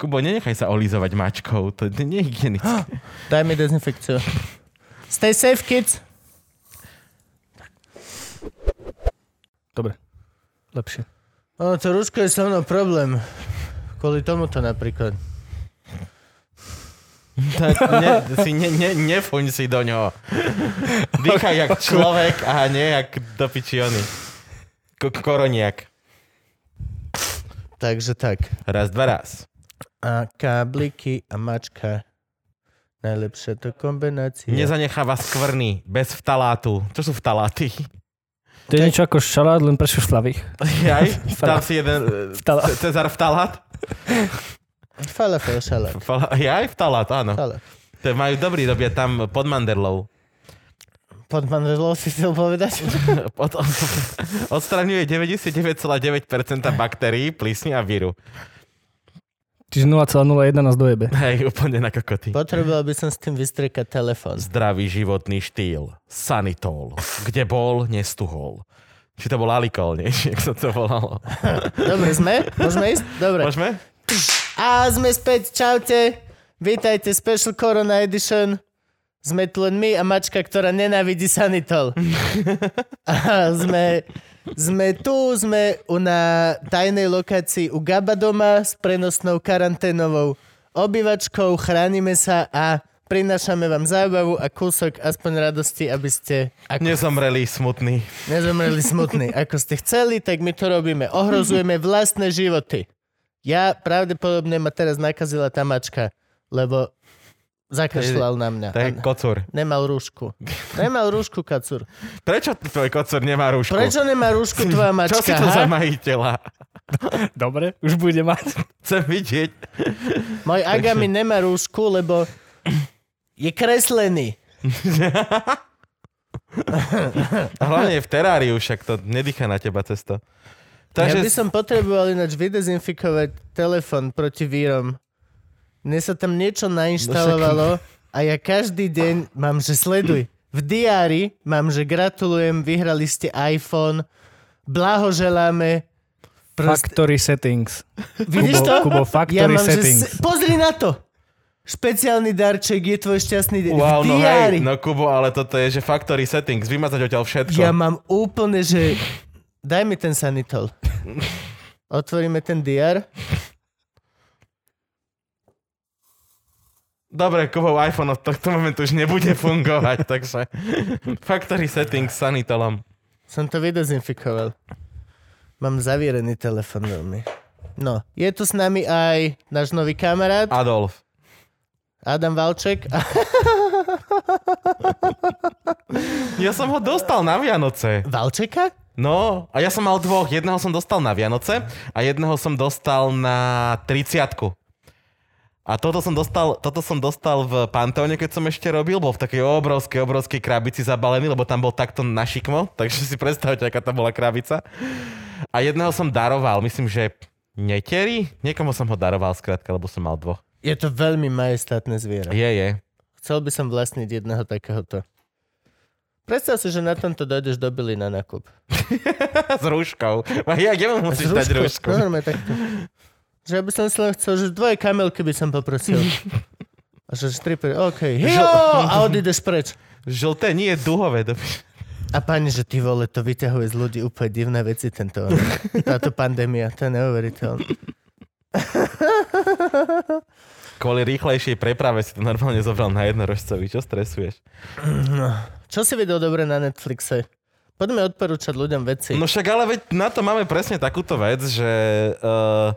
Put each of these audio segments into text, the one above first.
Kubo, nenechaj sa olízovať mačkou, to nie je hygienické. Daj mi dezinfekciu. Stay safe, kids. Dobre. Lepšie. O, to rúško je so mnou problém. Kvôli tomuto napríklad. Tak ne, si ne, ne, nefuň si do ňoho. Dýchaj jak človek a nie jak do pičiony. K- koroniak. Takže tak. Raz, dva, raz. A kábliky a mačka. Najlepšia to kombinácia. Nezanecháva skvrny, bez vtalátu. Čo sú vtaláty? To je niečo ako šalát, len pre šušlavých. Jaj, tam si jeden... Ce- Cezar vtalát? Falafel šalát. Fala- Jaj, vtalát, áno. To majú dobrý, robia tam pod Manderlou. Pod manželou si chcel povedať? Od, odstraňuje 99,9% baktérií, plísni a víru. Čiže 0,01 nás dojebe. Hej, úplne na kokoty. Potreboval by som s tým vystrekať telefón. Zdravý životný štýl. Sanitol. Kde bol, nestuhol. Či to bol alikol, nie? Či Jak sa to volalo. Dobre, sme? Môžeme ísť? Dobre. Môžeme? A sme späť, čaute. Vítajte, Special Corona Edition. Sme tu len my a mačka, ktorá nenávidí sanitol. A sme, sme tu, sme u na tajnej lokácii u Gaba doma s prenosnou karanténovou obývačkou, chránime sa a prinášame vám zábavu a kúsok aspoň radosti, aby ste ako Nezomreli smutný. nezomreli smutní. Ako ste chceli, tak my to robíme. Ohrozujeme vlastné životy. Ja pravdepodobne ma teraz nakazila tá mačka, lebo zakašľal na mňa. To je A kocúr. Nemal rúšku. Nemal rúšku, kacur. Prečo tvoj kocúr nemá rúšku? Prečo nemá rúšku tvoja mačka? Čo si to ha? za majiteľa? Dobre, už bude mať. Chcem vidieť. Môj Agami nemá rúšku, lebo je kreslený. A hlavne je v teráriu, však to nedýcha na teba cesto. Ja Takže by som potreboval ináč vydezinfikovať telefon proti vírom. Mne sa tam niečo nainštalovalo a ja každý deň mám, že sleduj. V diári mám, že gratulujem, vyhrali ste iPhone, blahoželáme. Proste, Factory settings. vidíš Kubo, to? Kubo, ja factory mám, že settings. se, pozri na to. Špeciálny darček je tvoj šťastný deň. Wow, no hej, no Kubo, ale toto je, že factory settings, vymazať odtiaľ všetko. Ja mám úplne, že... Daj mi ten sanitol. Otvoríme ten diár. Dobre, Kubov iPhone od tohto momentu už nebude fungovať, takže factory settings s sanitolom. Som to vydezinfikoval. Mám zavierený telefon veľmi. No, je tu s nami aj náš nový kamarát Adolf. Adam Valček. Ja som ho dostal na Vianoce. Valčeka? No, a ja som mal dvoch. Jedného som dostal na Vianoce a jedného som dostal na 30 A toto som dostal, toto som dostal v Panteóne, keď som ešte robil. Bol v takej obrovskej, obrovskej krabici zabalený, lebo tam bol takto na šikmo. Takže si predstavte, aká tam bola krabica. A jedného som daroval, myslím, že neteri? Niekomu som ho daroval skrátka, lebo som mal dvoch. Je to veľmi majestátne zviera. Je, je. Chcel by som vlastniť jedného takéhoto. Predstav si, že na tomto dojdeš do Billy na nákup. S rúškou. Ja, mu musíš dať rúšku? No, normálne takto. Že ja by som si len chcel, že dvoje kamelky by som poprosil. A že stripper, OK. Jo! A odídeš preč. Žlté, nie duhové. doby. A pani, že ty vole, to vyťahuje z ľudí úplne divné veci, tento, táto pandémia, to je neuveriteľné. Kvôli rýchlejšej preprave si to normálne zobral na jednorožcovi. Čo stresuješ? No. Čo si videl dobre na Netflixe? Poďme odporúčať ľuďom veci. No však ale veď na to máme presne takúto vec, že uh,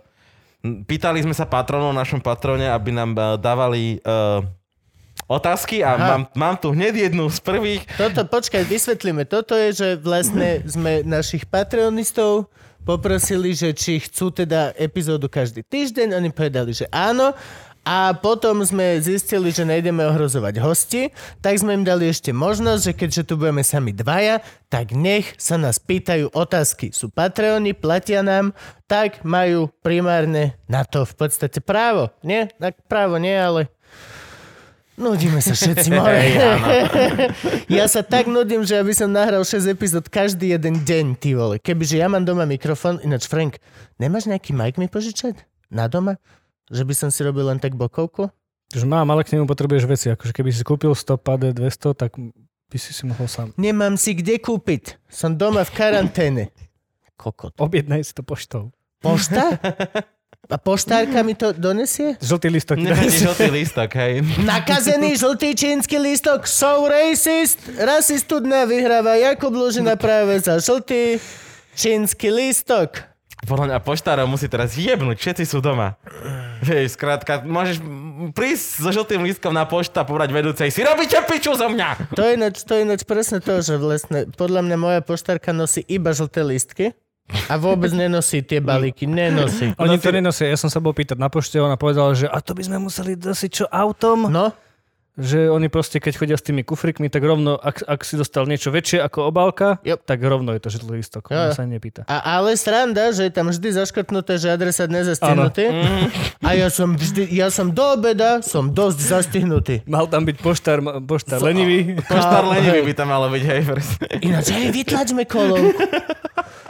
pýtali sme sa patronov v našom patrone, aby nám uh, dávali uh, otázky a Aha. mám, mám tu hneď jednu z prvých. Toto, počkaj, vysvetlíme. Toto je, že vlastne sme našich patronistov poprosili, že či chcú teda epizódu každý týždeň. Oni povedali, že áno. A potom sme zistili, že nejdeme ohrozovať hosti, tak sme im dali ešte možnosť, že keďže tu budeme sami dvaja, tak nech sa nás pýtajú otázky. Sú Patreoni, platia nám, tak majú primárne na to v podstate právo. Nie? Tak právo nie, ale Nudíme sa všetci, more. ja sa tak nudím, že aby som nahral 6 epizód každý jeden deň, ty vole. Kebyže ja mám doma mikrofón, ináč Frank, nemáš nejaký mic mi požičať? Na doma? Že by som si robil len tak bokovku? Už mám, ale k nemu potrebuješ veci. Akože keby si kúpil 100 pade 200, tak by si si mohol sám. Nemám si kde kúpiť. Som doma v karanténe. Kokot. Objednaj si to poštou. Pošta? A poštárka mi to donesie? Žltý listok. Žltý lístok, hej. Nakazený žltý čínsky listok so racist. Rasistu dňa vyhráva Jakub Lužina práve za žltý čínsky listok. Podľa mňa poštárov musí teraz jebnúť, všetci sú doma. Vieš, skrátka, môžeš prísť so žltým lístkom na poštu a povedať vedúcej, si robíte piču zo mňa! To je ináč, to je ináč presne to, že vlastne, podľa mňa moja poštárka nosí iba žlté listky a vôbec nenosí tie balíky. Nenosí. Oni to nenosia. Ja som sa bol pýtať na pošte, ona povedala, že a to by sme museli nosiť čo autom? No, Že oni proste, keď chodia s tými kufrikmi, tak rovno, ak, ak si dostal niečo väčšie ako obálka, Yep. tak rovno je to žltý listok. Ona sa nepýta. a, ale sranda, že je tam vždy zaškrtnuté, že adresát nezastihnutý. A ja som vždy, ja som do obeda, som dosť zastihnutý. Mal tam byť poštár, poštár lenivý. Poštár lenivý by tam malo byť, hej. Ináč, hej, vytlačme kolónku.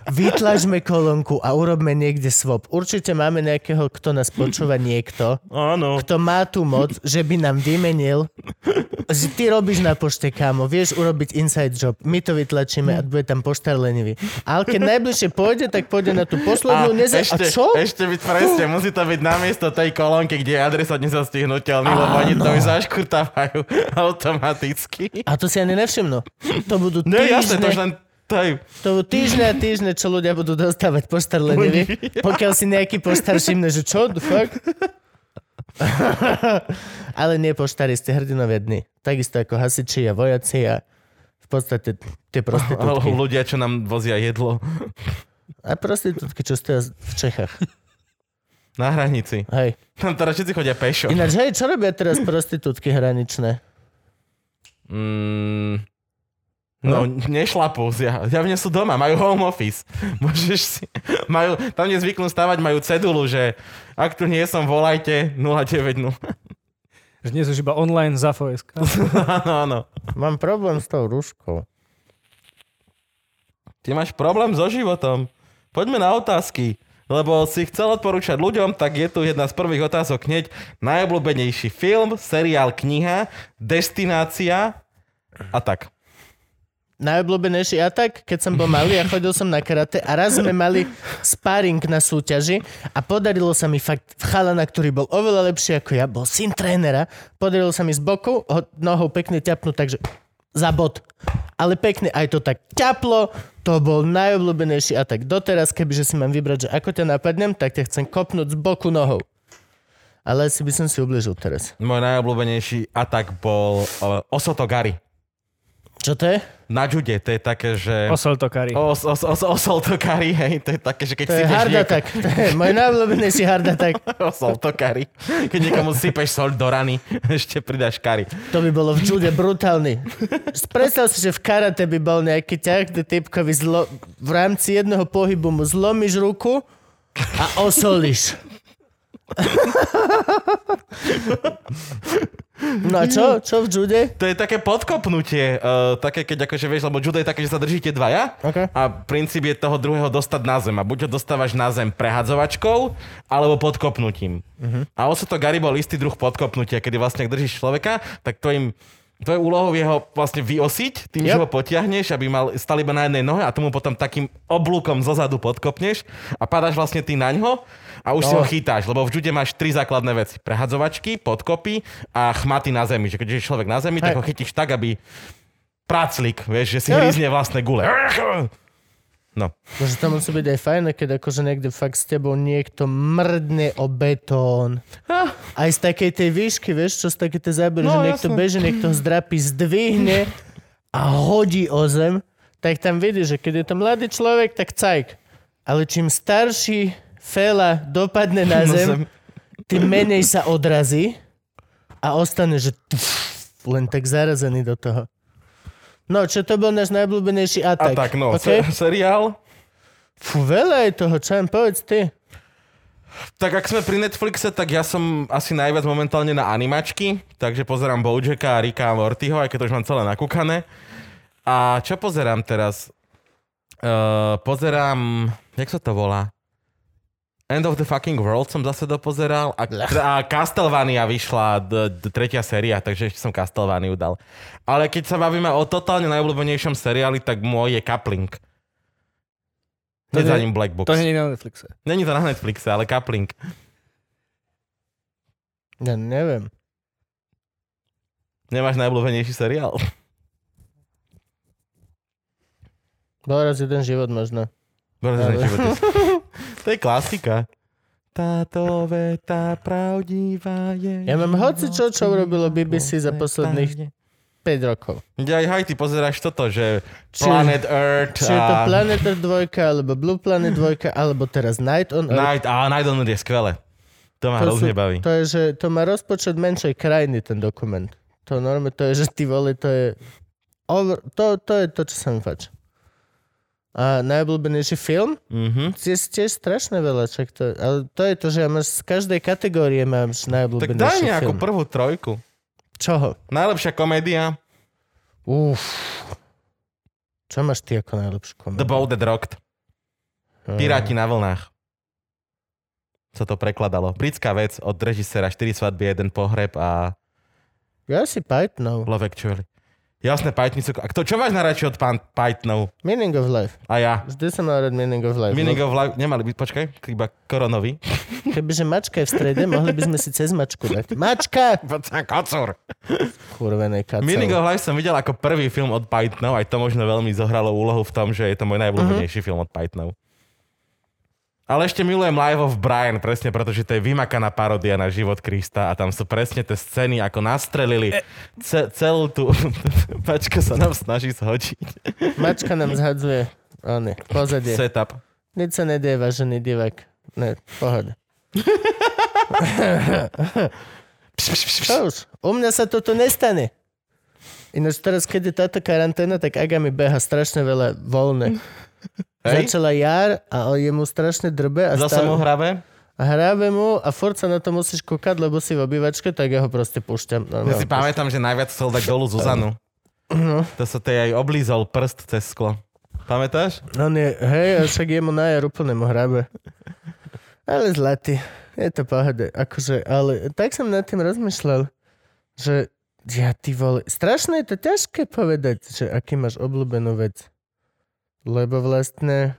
Vytlačme kolónku a urobme niekde swap. Určite máme nejakého, kto nás počúva niekto, Áno. kto má tú moc, že by nám vymenil, že ty robíš na pošte, kámo, vieš urobiť inside job, my to vytlačíme a bude tam poštár lenivý. Ale keď najbližšie pôjde, tak pôjde na tú poslednú neza... ešte, A čo? ešte byť presne, musí to byť namiesto tej kolónky, kde je adresa nezastihnutelný, lebo oni to už zaškrtávajú automaticky. A to si ani nevšimnú. To budú No jasne, to už týždne, len je, to týždne a týždne, čo ľudia budú dostávať poštár lenivý. Pokiaľ si nejaký poštár všimne, že čo, the fuck? Ale nie poštári, ste hrdinovia dny. Takisto ako hasiči a vojaci a v podstate tie alebo prostitútky. ľudia, čo nám vozia jedlo A prostitútky, čo stoja v Čechách. na hranici. Hej. Tam teraz všetci chodia pešo. Ináč, hej, čo robia teraz prostitútky hraničné? Mm, no, nešlapú. Ja, javne sú doma, majú home office. Môžeš si... Majú, tam nezvyknú stavať, majú cedulu, že ak tu nie som, volajte 090. Že nie sú iba online za FOSK. Áno, áno. Mám problém s tou rúškou. Ty máš problém so životom. Poďme na otázky. Lebo si chcel odporúčať ľuďom, tak je tu jedna z prvých otázok hneď. Najobľúbenejší film, seriál, kniha, destinácia a tak. Najobľúbenejší atak, keď som bol malý a chodil som na karate a raz sme mali sparring na súťaži a podarilo sa mi fakt chalana, ktorý bol oveľa lepší ako ja, bol syn trénera, podarilo sa mi z boku ho nohou pekne ťapnúť, takže za bod. Ale pekne aj to tak ťaplo, to bol najobľúbenejší atak. Doteraz, kebyže si mám vybrať, že ako ťa napadnem, tak ťa chcem kopnúť z boku nohou. Ale asi by som si ubližil teraz. Môj najobľúbenejší atak bol uh, Osotogari. Čo to je? Na jude, to je také, že... Osol to kari. Os, os, os, osol to kari, hej, to je také, že keď To sypeš hard nieko- attack. To je môj najobľúbenejší hard attack. Osol to kari. Keď niekomu sypeš sol do rany, ešte pridáš kari. To by bolo v jude brutálny. Predstav si, že v karate by bol nejaký ťah, kde typkovi zlo... v rámci jedného pohybu mu zlomíš ruku a osolíš. No a čo? Čo v jude? To je také podkopnutie, uh, také keď akože vieš, lebo judo je také, že sa držíte dvaja OK. a princíp je toho druhého dostať na zem. A buď ho dostávaš na zem prehadzovačkou, alebo podkopnutím. Uh-huh. A on sa to Gary bol istý druh podkopnutia, kedy vlastne ak držíš človeka, tak tvojim Tvojou úlohou je ho vlastne vyosiť, tým, yep. že ho potiahneš, aby mal stal iba na jednej nohe a tomu potom takým oblúkom zozadu podkopneš a padáš vlastne ty na ňo a už no. si No. ho chytáš, lebo v jude máš tri základné veci. Prehadzovačky, podkopy a chmaty na zemi. Že keď je človek na zemi, tak Hej. ho chytíš tak, aby práclik, vieš, že si hryzne vlastné gule. No. Bože, to musí byť aj fajné, keď akože niekde fakt s tebou niekto mrdne o betón. Aj z takej tej výšky, vieš, čo z také tej zábery, No, že niekto jasné. beží, niekto ho zdrapí, zdvihne a hodí o zem, tak tam vidíš, že keď je to mladý človek, tak cajk. Ale čím starší fela dopadne na Na zem, tým menej sa odrazí a ostane, že tf, len tak zarazený do toho. No, čo to bol náš najblúbenejší A atak? tak, no, okay? se- seriál. Fú, veľa je toho, čo len povedz ty. Tak ak sme pri Netflixe, tak ja som asi najviac momentálne na animačky, takže pozerám Bojacka a Ricka a Mortyho, aj keď to už mám celé nakúkané. A čo pozerám teraz? Uh, pozerám, jak sa to volá? End of the fucking world som zase dopozeral a, a Castlevania vyšla d- d- tretia séria, takže ešte som Castlevaniu dal. Ale keď sa bavíme o totálne najobľúbenejšom seriáli, tak môj je Coupling. To Je za ním Black Box. To nie je na Netflixe. Není to na Netflixe, ale Coupling. Ja neviem. Nemáš najobľúbenejší seriál? Bol raz jeden život možno. Bože, Ale- živote. To je klasika. Táto veta pravdivá je... Ja mám hoci čo, čo urobilo BBC za posledných 5 rokov. Ja aj hej, ty pozeráš toto, že Či- Planet Earth Či je to a Planet Earth 2, alebo Blue Planet 2, alebo teraz Night on Earth. Night, a Night on Earth je skvelé. To ma To, sú, hrozne baví. to je, že to má rozpočet menšej krajiny, ten dokument. To normálne, to je, že ty vole, to je... Over, to, to je to, čo sa mi páči. A najobľúbenejší film? Mhm. Je tiež strašne veľa, čak to, ale to je to, že ja máš z každej kategórie máš Tak najobľúbenejší daj nejakú film. prvú trojku. Čoho? Najlepšia komédia Uf. Čo máš ty ako najlepšiu The komédiu? Boat That Rocked. Piráti na vlnách. Sa to prekladalo. Britská vec od režisera 4 svadby, jeden pohreb a Ja si Pythonov. Love Actually. Jasné, Pythonicu. A kto, čo máš najradšej od pán Pythonov? Meaning of life. A ja. Vždy som mal rád Meaning of life. Meaning of life, nemali byť, počkaj, iba koronový. Kebyže mačka je v strede, mohli by sme si cez mačku dať. Mačka! Kocor. Kurvenej kacel. Meaning of life som videl ako prvý film od Pythonov, aj to možno veľmi zohralo úlohu v tom, že je to môj najobľúbenejší film od Pythonov. Ale ešte milujem Live of Brian, presne pretože to je vymakaná paródia na život Krista a tam sú presne tie scény, ako nastrelili ce- celú tú... Pačka sa nám snaží zhodiť. Mačka nám zhadzuje one, pozadie. Setup. Nič sa nedie, vážený divák. Ne, pohode. Čo už? U mňa sa toto nestane. Ináč teraz, keď je táto karanténa, tak Aga mi beha strašne veľa voľné. Hej? Začala jar a je mu strašne drbe a, Zase stále- mu hrabe? a hrábe mu a furt sa na to musíš kúkať, lebo si v obývačke, tak ja ho proste púšťam. No, Ja si pamätám, že najviac chcel dať dolu Zuzanu. No. To sa tej aj oblízol prst cez sklo. Pamätáš? No nie, hej, a však jemu na jar úplne mu hrabe. Ale zlatý, je to pohode. Akože, ale tak som nad tým rozmýšľal, že ja ty vole, strašne je to ťažké povedať, že aký máš obľúbenú vec. Lebo vlastne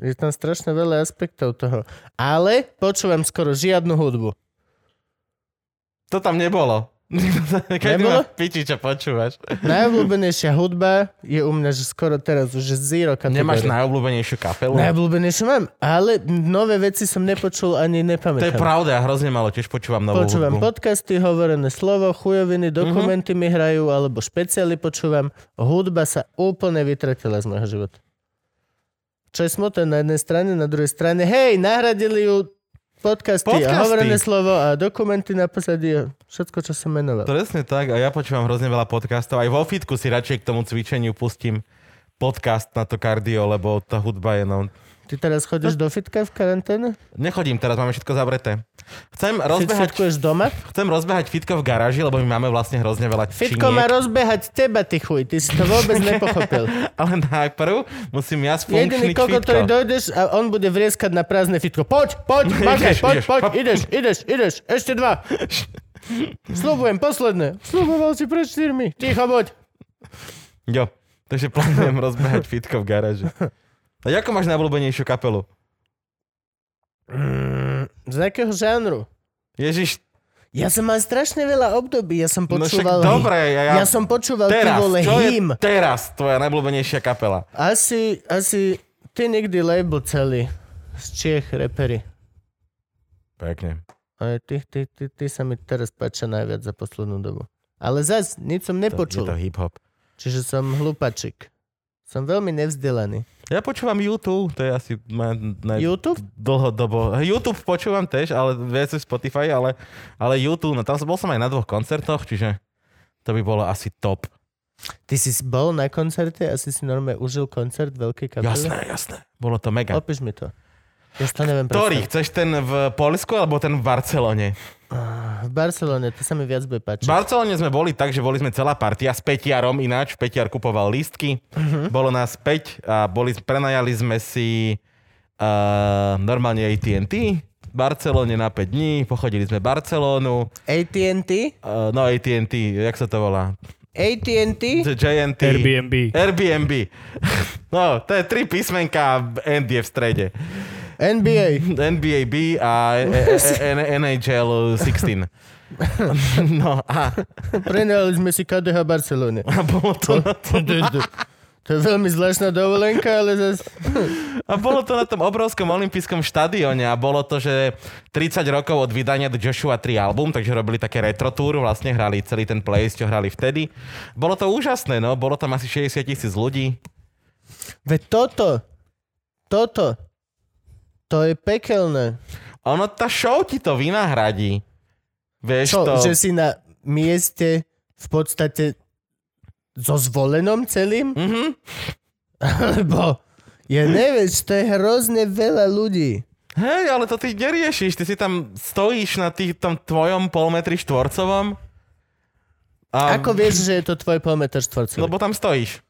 je tam strašne veľa aspektov toho. Ale počúvam skoro žiadnu hudbu. To tam nebolo. Keď Nebolo? piči, čo počúvaš. Najobľúbenejšia hudba je u mňa, že skoro teraz už je zero kategória. Nemáš najobľúbenejšiu kapelu? Najobľúbenejšiu mám, ale nové veci som nepočul ani To je nepamätám. pravda, ja hrozne malo tiež počúvam novú Počúvam hudbu. podcasty, hovorené slovo, chujoviny, dokumenty mi hrajú, alebo špeciály počúvam. Hudba sa úplne vytratila z môjho života. Čo je smutné na jednej strane, na druhej strane, hej, nahradili ju podcasty, Podcasty. a hovorené slovo a dokumenty na pozadí a všetko, čo som menoval. Presne tak, a ja počúvam hrozne veľa podcastov. Aj vo fitku si radšej k tomu cvičeniu pustím podcast na to kardio, lebo tá hudba je no... Ty teraz chodíš do fitka v karanténe? Nechodím teraz, máme všetko zavreté. Chcem rozbehať, fitkuješ doma? chcem rozbehať fitko v garáži, lebo my máme vlastne hrozne veľa Fitko činiek. má rozbehať teba, ty chuj. Ty si to vôbec nepochopil. Ale najprv musím ja Jediný sfunkčniť koko, fitko. ktorý dojdeš a on bude vrieskať na prázdne fitko. Poď, poď, makaj, poď, ideš. poď, ideš, ideš, ideš, ešte dva. Sľubujem, posledné. Sľuboval si pred štyrmi. Ticho, poď. Jo, takže plánujem rozbehať fitko v garáži. A ako máš najobľúbenejšiu kapelu? Mm, z akého žánru? Ježiš, Ja som mal strašne veľa období. Ja som no však počúval... dobre, ja, ja, ja som počúval ty teraz, vole čo hym. je teraz tvoja najobľúbenejšia kapela? Asi, asi ty nikdy label celý. Z Čiech repery. Pekne. Ale ty, ty, ty, ty sa mi teraz páčia najviac za poslednú dobu. Ale zas, nič som To, nepočul. je to hip-hop. Čiže som hlupačik. Som veľmi nevzdelaný. Ja počúvam YouTube, to je asi ma naj... YouTube? dlhodobo. YouTube počúvam tiež, ale viac Spotify, ale, ale YouTube, no tam som, bol som aj na dvoch koncertoch, čiže to by bolo asi top. Ty si bol na koncerte a si normálne užil koncert veľkej kapely? Jasné, jasné. Bolo to mega. Opíš mi to. Ja to neviem Ktorý? Chceš ten v Polsku alebo ten v Barcelone? V Barcelone, to sa mi viac bude páčiť. V Barcelone sme boli tak, že boli sme celá partia s Peťarom ináč. Peťar kupoval lístky. Mhm. Bolo nás 5 a boli, prenajali sme si uh, normálne AT&T v Barcelone na 5 dní. Pochodili sme Barcelónu. AT&T? Uh, no AT&T, jak sa to volá? AT&T? The JNT. Airbnb. Airbnb. No, to je tri písmenka, N je v strede. NBA. NBA B a e- e- e- NHL 16. No a, Prenajali sme si KDH Barcelone. a bolo to na To, to, je veľmi zvláštna dovolenka, ale zase... A bolo to na tom obrovskom olympijskom štadióne a bolo to, že 30 rokov od vydania The Joshua 3 album, takže robili také retro tour, vlastne hrali celý ten place, čo hrali vtedy. Bolo to úžasné, no, bolo tam asi 60 tisíc ľudí. Veď toto, toto, to je pekelné. Ono, tá show ti to vynahradí. Vieš Čo, to... že si na mieste v podstate so zvolenom celým? Mhm. Alebo, ja neviem, to je hrozne veľa ľudí. Hej, ale to ty neriešiš, ty si tam stojíš na tých, tom tvojom polmetri štvorcovom. A, Ako vieš, že je to tvoj polmeter štvorcový? Lebo tam stojíš.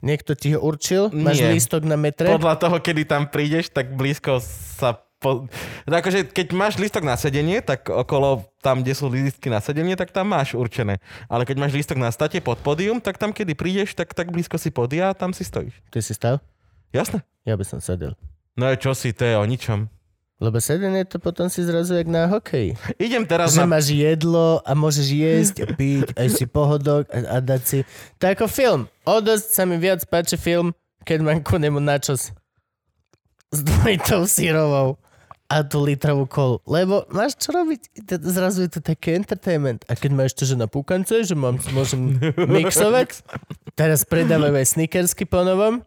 Niekto ti ho určil? Máš Nie. lístok na metre? Podľa toho, kedy tam prídeš, tak blízko sa... Po... Akože keď máš lístok na sedenie, tak okolo tam, kde sú lístky na sedenie, tak tam máš určené. Ale keď máš lístok na state pod pódium, tak tam, kedy prídeš, tak, tak blízko si podia a tam si stojíš. Ty si stav? Jasné. Ja by som sedel. No a čo si, to je o ničom. Lebo sedenie to potom si zrazu jak na hokeji. Idem teraz Že na... máš jedlo a môžeš jesť, a piť, aj si pohodok a, a dať si... To je ako film. O dosť sa mi viac páči film, keď mám ku nemu načos s dvojitou sírovou a tú litrovú kolu. Lebo máš čo robiť. Zrazu je to taký entertainment. A keď máš to, že na púkance, že mám, môžem mixovať. Teraz predávajú aj snickersky po novom.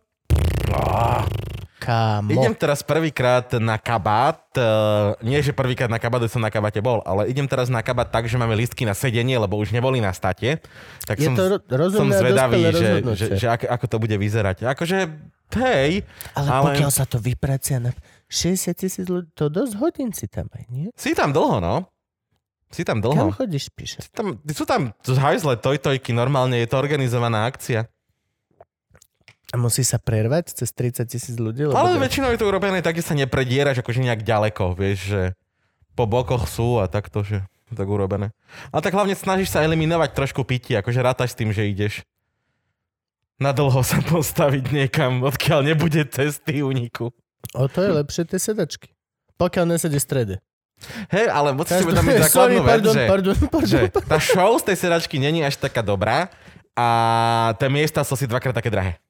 Kámo. Idem teraz prvýkrát na kabát. Uh, nie, že prvýkrát na kabáte som na kabáte bol, ale idem teraz na kabát tak, že máme listky na sedenie, lebo už neboli na state. Tak Je som, to ro- som rozumné a zvedavý, že, že, že ako, ako to bude vyzerať. Akože, hej, Ale, Ale- pokiaľ sa to vypracia na 60 tisíc ľudí, to dosť hodín si tam aj, nie? si tam dlho, no. Si tam Kam dlho. chodíš, píše? Si tam, sú tam hajzle, tojtojky, normálne je to organizovaná akcia. A musí sa prervať cez 30 tisíc ľudí? Lebo Ale to- väčšinou je to urobené tak, že sa nepredieraš akože nejak ďaleko, vieš, že po bokoch sú a takto, že tak urobené. A tak hlavne snažíš sa eliminovať trošku pitie, akože rátaš s tým, že ideš na dlho sa postaviť niekam, odkiaľ nebude cesty úniku. O to je lepšie tie sedačky. Pokiaľ nesedí v strede. Hej, ale musíš si uvedomiť Sorry, základnú vec, pardon, že, pardon, pardon. že tá show z tej sedačky není až taká dobrá a tie miesta sú si dvakrát také drahé.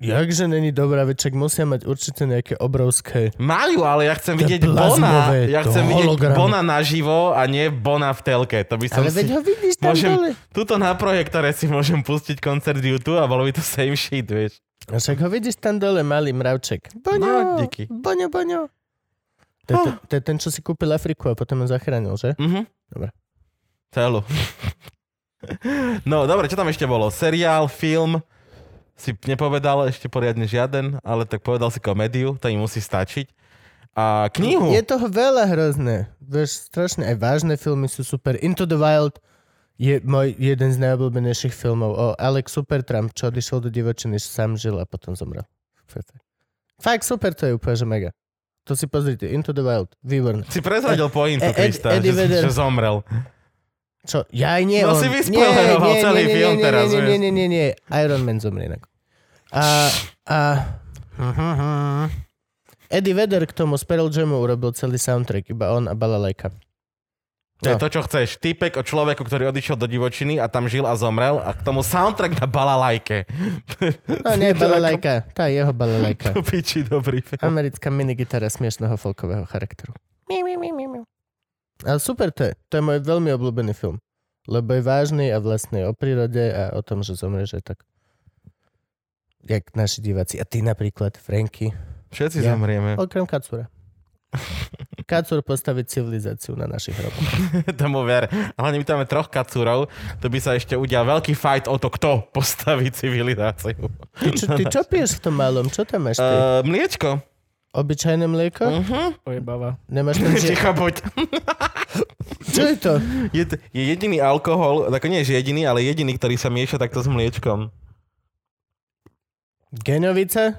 Jakže není dobrá, veď čak musia mať určite nejaké obrovské... Majú, ale ja chcem vidieť Bona. Ja chcem vidieť. Bona naživo a nie Bona v telke. To by som Ale si... veď ho vidíš tam Môžem, dole. tuto na projektore si môžem pustiť koncert YouTube a bolo by to same shit, vieš. A však ho vidíš tam dole, malý mravček. No, Boňo, díky. boňo, boňo. To je, to, to je ten, čo si kúpil Afriku a potom ho zachránil, že? Mhm. Dobre. Celú. No, dobre, čo tam ešte bolo? Seriál, film, si nepovedal ešte poriadne žiaden, ale tak povedal si komédiu, to im musí stačiť. A knihu. Je toho veľa hrozné. Vieš, strašne. Aj vážne filmy sú super. Into the Wild je môj jeden z najobľúbenejších filmov o Alex Supertramp, čo odišiel do divočiny, sám žil a potom zomrel. Fakt super, to je úplne, že mega. To si pozrite, Into the Wild, výborné. Si prezradil pointu, Ed- Ed- Krista, Eddie že, že zomrel. Čo? Ja aj nie No on. si nie, vyspoileroval nie, celý nie, film nie, teraz, Nie, nie, nie, nie, nie, nie. Iron Man zomrie inak. A, a... Eddie Vedder k tomu z Pearl Jamu urobil celý soundtrack, iba on a balalajka. To je No. to, čo chceš. Týpek o človeku, ktorý odišiel do divočiny a tam žil a zomrel a k tomu soundtrack na balalajke. No nie, balalajka. Tá je jeho balalajka. To piči, dobrý film. Americká minigitara smiešného folkového charakteru. Ale super to je. To je môj veľmi obľúbený film. Lebo je vážny a vlastne o prírode a o tom, že zomrieš aj tak. Jak naši diváci. A ty napríklad, Franky. Všetci Ja. zomrieme. Okrem Kacura. Kacur postaviť civilizáciu na našich hroboch. Tomu ver. Hlavne my tam máme troch kacúrov, to by sa ešte udial veľký fight o to, kto postaví civilizáciu. Ty čo, ty čo piješ v tom malom? Čo tam máš ty? Uh, mliečko. Obyčajné mlieko? Uh-huh. Ojebáva. Nemáš tam ži- Ticho buď. Čo je to? Je, je jediný alkohol, tak nie je jediný, ale jediný, ktorý sa mieša takto s mliečkom. Geňovica?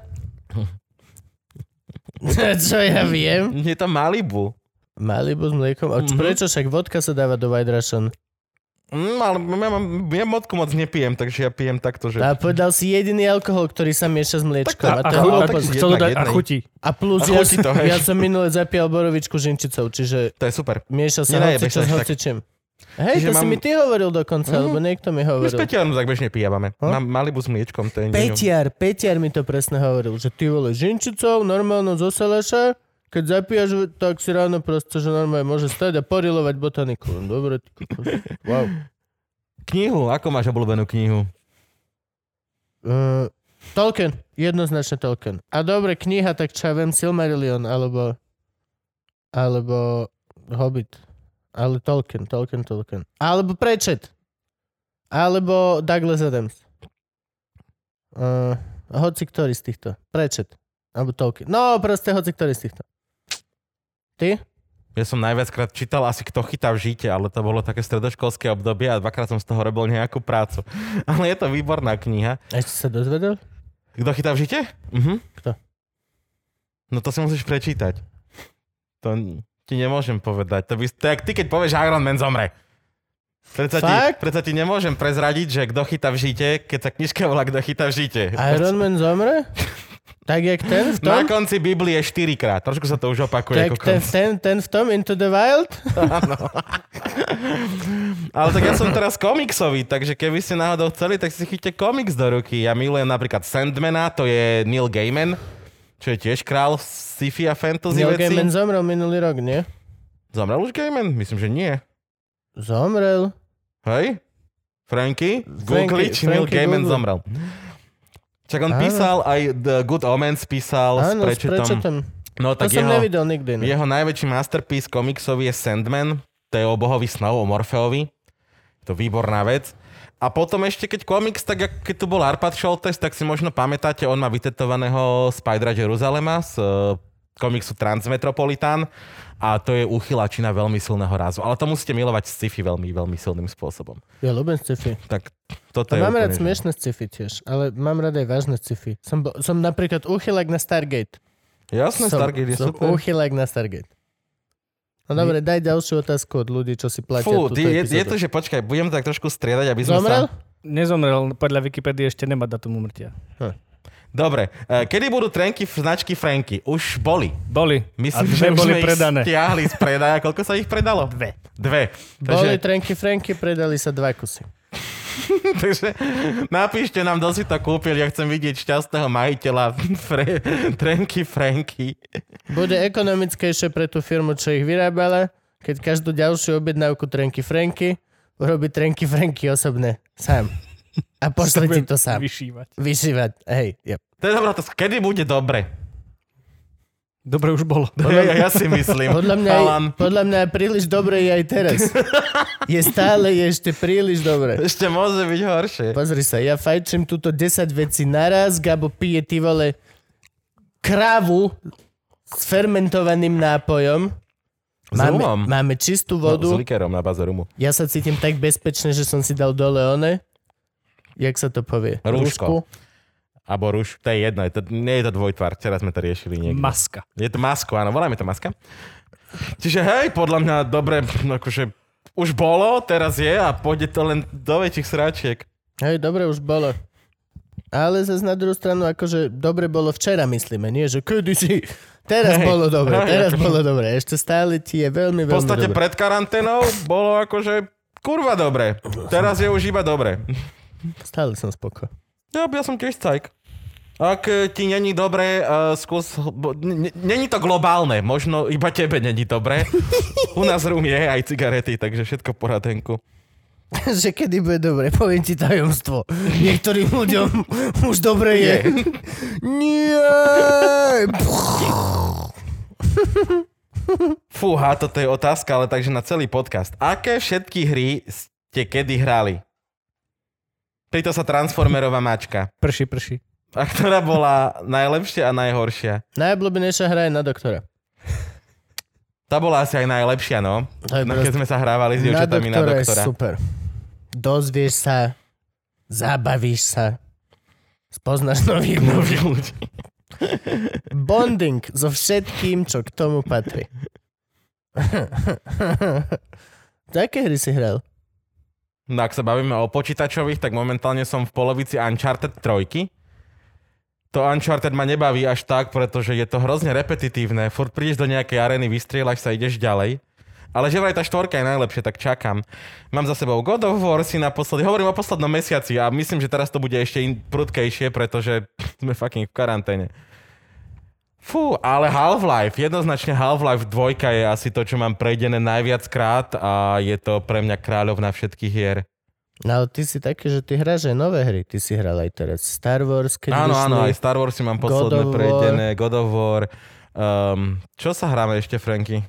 čo ja viem? Je to Malibu. Malibu s mliekom? A čo, Mhm. prečo však vodka sa dáva do White Russian? Mm, ale ja, mám, ja modku moc nepijem, takže ja pijem takto, že... A povedal si jediný alkohol, ktorý sa mieša s mliečkom. A, A, a, to je a, tak- dať a jednej. chutí. a plus A ja, chutí to, ja som minule zapíjal borovičku žinčicou, čiže To je super. mieša sa hocičo sa s tak. hocičím. Hej, Čiže to si mám- mi ty hovoril dokonca, Mhm. alebo niekto mi My s hovoril. Peťanom tak bežne pijavame. Hm? Mám Malibu s mliečkom, to je niečo. Peťar, Peťar mi to presne hovoril, že ty vole žinčicou, normálno zo Salaša, keď zapíjaš, tak si ráno proste, že normálne môže stať a porilovať botaniku. Dobre, ty. Wow. Knihu, ako máš obľúbenú knihu? Uh, Tolkien, jednoznačne Tolkien. A dobre, kniha, tak čo ja viem, Silmarillion, alebo alebo Hobbit. Ale Tolkien, Tolkien, Tolkien. Alebo Prečet. Alebo Douglas Adams. Uh, hoci ktorý z týchto. Prečet. Alebo Tolkien. No, proste hoci ktorý z týchto. Ty? Ja som najviackrát čítal asi Kto chytá v žite, ale to bolo také stredoškolské obdobie a dvakrát som z toho robil nejakú prácu. Ale je to výborná kniha. Ešte sa dozvedel? Kto chytá v žite? Mhm. Kto? No to si musíš prečítať. To ti nemôžem povedať. To, by, jak ty, keď povieš Iron Man zomre. Predsa ti, predsa ti nemôžem prezradiť, že kto chytá v žite, keď sa knižka volá Kto chytá v žite. Iron Man zomre? Tak jak ten v tom? Na konci Biblie 4 krát. Trošku sa to už opakuje. Tak ten, ten, ten v tom Into the Wild? Ale tak ja som teraz komiksový, takže keby ste náhodou chceli, tak si chyťte komiks do ruky. Ja milujem napríklad Sandmana, to je Neil Gaiman, čo je tiež král sci-fi a fantasy Neil veci. Gaiman zomrel minulý rok, nie? Zomrel už Gaiman? Myslím, že nie. Zomrel. Hej? Franky? Google, Neil Gaiman Google. zomrel. Čak on Áno. písal aj The Good Omens, písal Áno, s prečetom. prečetom. No To tak som jeho, nevidel nikdy. No. jeho najväčší masterpiece komiksový je Sandman, to je o bohovi snov, o Morfeovi. To výborná vec. A potom ešte, keď komiks, tak jak, keď tu bol Arpad Šoltes, tak si možno pamätáte, on má vytetovaného Spydera Jeruzalema z uh, komiksu Transmetropolitán a to je uchylačina veľmi silného rázu. Ale to musíte milovať sci-fi veľmi, veľmi silným spôsobom. Ja ľúbim sci-fi. Tak toto A je mám rád smiešne sci-fi tiež, ale mám rád aj vážne sci-fi. Som, som napríklad uchylák na Stargate. Jasné, som, Stargate je som super. uchylák na Stargate. No dobre, daj ďalšiu otázku od ľudí, čo si platia Fú, túto je, je to, že počkaj, budem tak trošku striedať, aby sme Zomrel? sa... Nezomrel, podľa Wikipédie ešte nemá datum umrtia. Dobre, e, kedy budú trenky v značky Franky? Už boli. Boli. Myslím, a dve že boli sme predané. stiahli z predaja. Koľko sa ich predalo? Dve. Dve. Boli Takže, trenky Franky, predali sa dva kusy. takže napíšte nám, kto si to kúpil. Ja chcem vidieť šťastného majiteľa fre, trenky Franky. Bude ekonomickejšie pre tú firmu, čo ich vyrábala, keď každú ďalšiu objednávku trenky Franky urobí trenky Franky osobne. Sám. A pošle ti to sám. Vyšívať. Vyšívať. Hej, yep. To je dobrá otázka. Kedy bude dobre? Dobre už bolo. Ja, ja si myslím. Podľa mňa, Chalan, je, podľa mňa príliš dobre je aj teraz. Je stále je ešte príliš dobre. ešte môže byť horšie. Pozri sa, ja fajčím túto 10 vecí naraz, Gabo pije ty vole kravu s fermentovaným nápojom. S rumom. máme čistú No, vodu. s likerom na baze rumu. Ja sa cítim tak bezpečne, že som si dal dole one. Jak sa to povie? Rúško. Abo ruš, to je jedno, je to, nie je to dvojtvar, včera sme to riešili niekde. Maska. Je to masko, áno, voláme to maska. Čiže hej, podľa mňa dobre, akože už bolo, teraz je a pôjde to len do väčších sračiek. Hej, dobre, už bolo. Ale zase na druhú stranu, akože dobre bolo včera, myslíme, nie? Že kedy si... Teraz Hej. bolo dobre, Hej, teraz akože- bolo dobre. Ešte stále ti je veľmi, V veľmi podstate dobre. pred karanténou bolo akože kurva dobre. Teraz je už iba dobre. Stále som spoko. Ja, ja som tiež cajk. Ak e, ti není dobre, uh, skús... bo- n- n- Není to globálne, možno iba tebe není dobre. U nás rum je aj cigarety, takže všetko poradenku. že kedy bude dobre, poviem ti tajomstvo. Niektorým ľuďom už dobre je. Nie. Fúha, toto je otázka, ale takže na celý podcast. Aké všetky hry ste kedy hrali? Príto sa Transformerová mačka. Prší, prší. A ktorá bola najlepšia a najhoršia? Najobľúbenejšia hra je na doktora. Tá bola asi aj najlepšia, no. Je no keď sme sa hrávali s dievčatami na doktora doktora. je super. Dozvieš sa, zabavíš sa, spoznáš nových. Nových ľudí. Bonding so všetkým, čo k tomu patrí. Aké hry si hral? No ak sa bavíme o počítačových, tak momentálne som v polovici Uncharted 3. To Uncharted ma nebaví až tak, pretože je to hrozne repetitívne. Furt prídeš do nejakej arény, vystrieľaš sa, ideš ďalej. Ale že vraj tá štvorka je najlepšie, tak čakám. Mám za sebou God of War si naposledy, hovorím o poslednom mesiaci a myslím, že teraz to bude ešte prudkejšie, pretože sme fucking v karanténe. Fú, ale Half-Life, jednoznačne Half-Life 2 je asi to, čo mám prejdené najviac krát a je to pre mňa kráľovna všetkých hier. No ale ty si taký, že ty hráš aj nové hry. Ty si hral aj teraz Star Wars, keď áno, vyšli. áno, aj Star Wars si mám God posledné War. prejdené, God of War. Um, čo sa hráme ešte, Franky?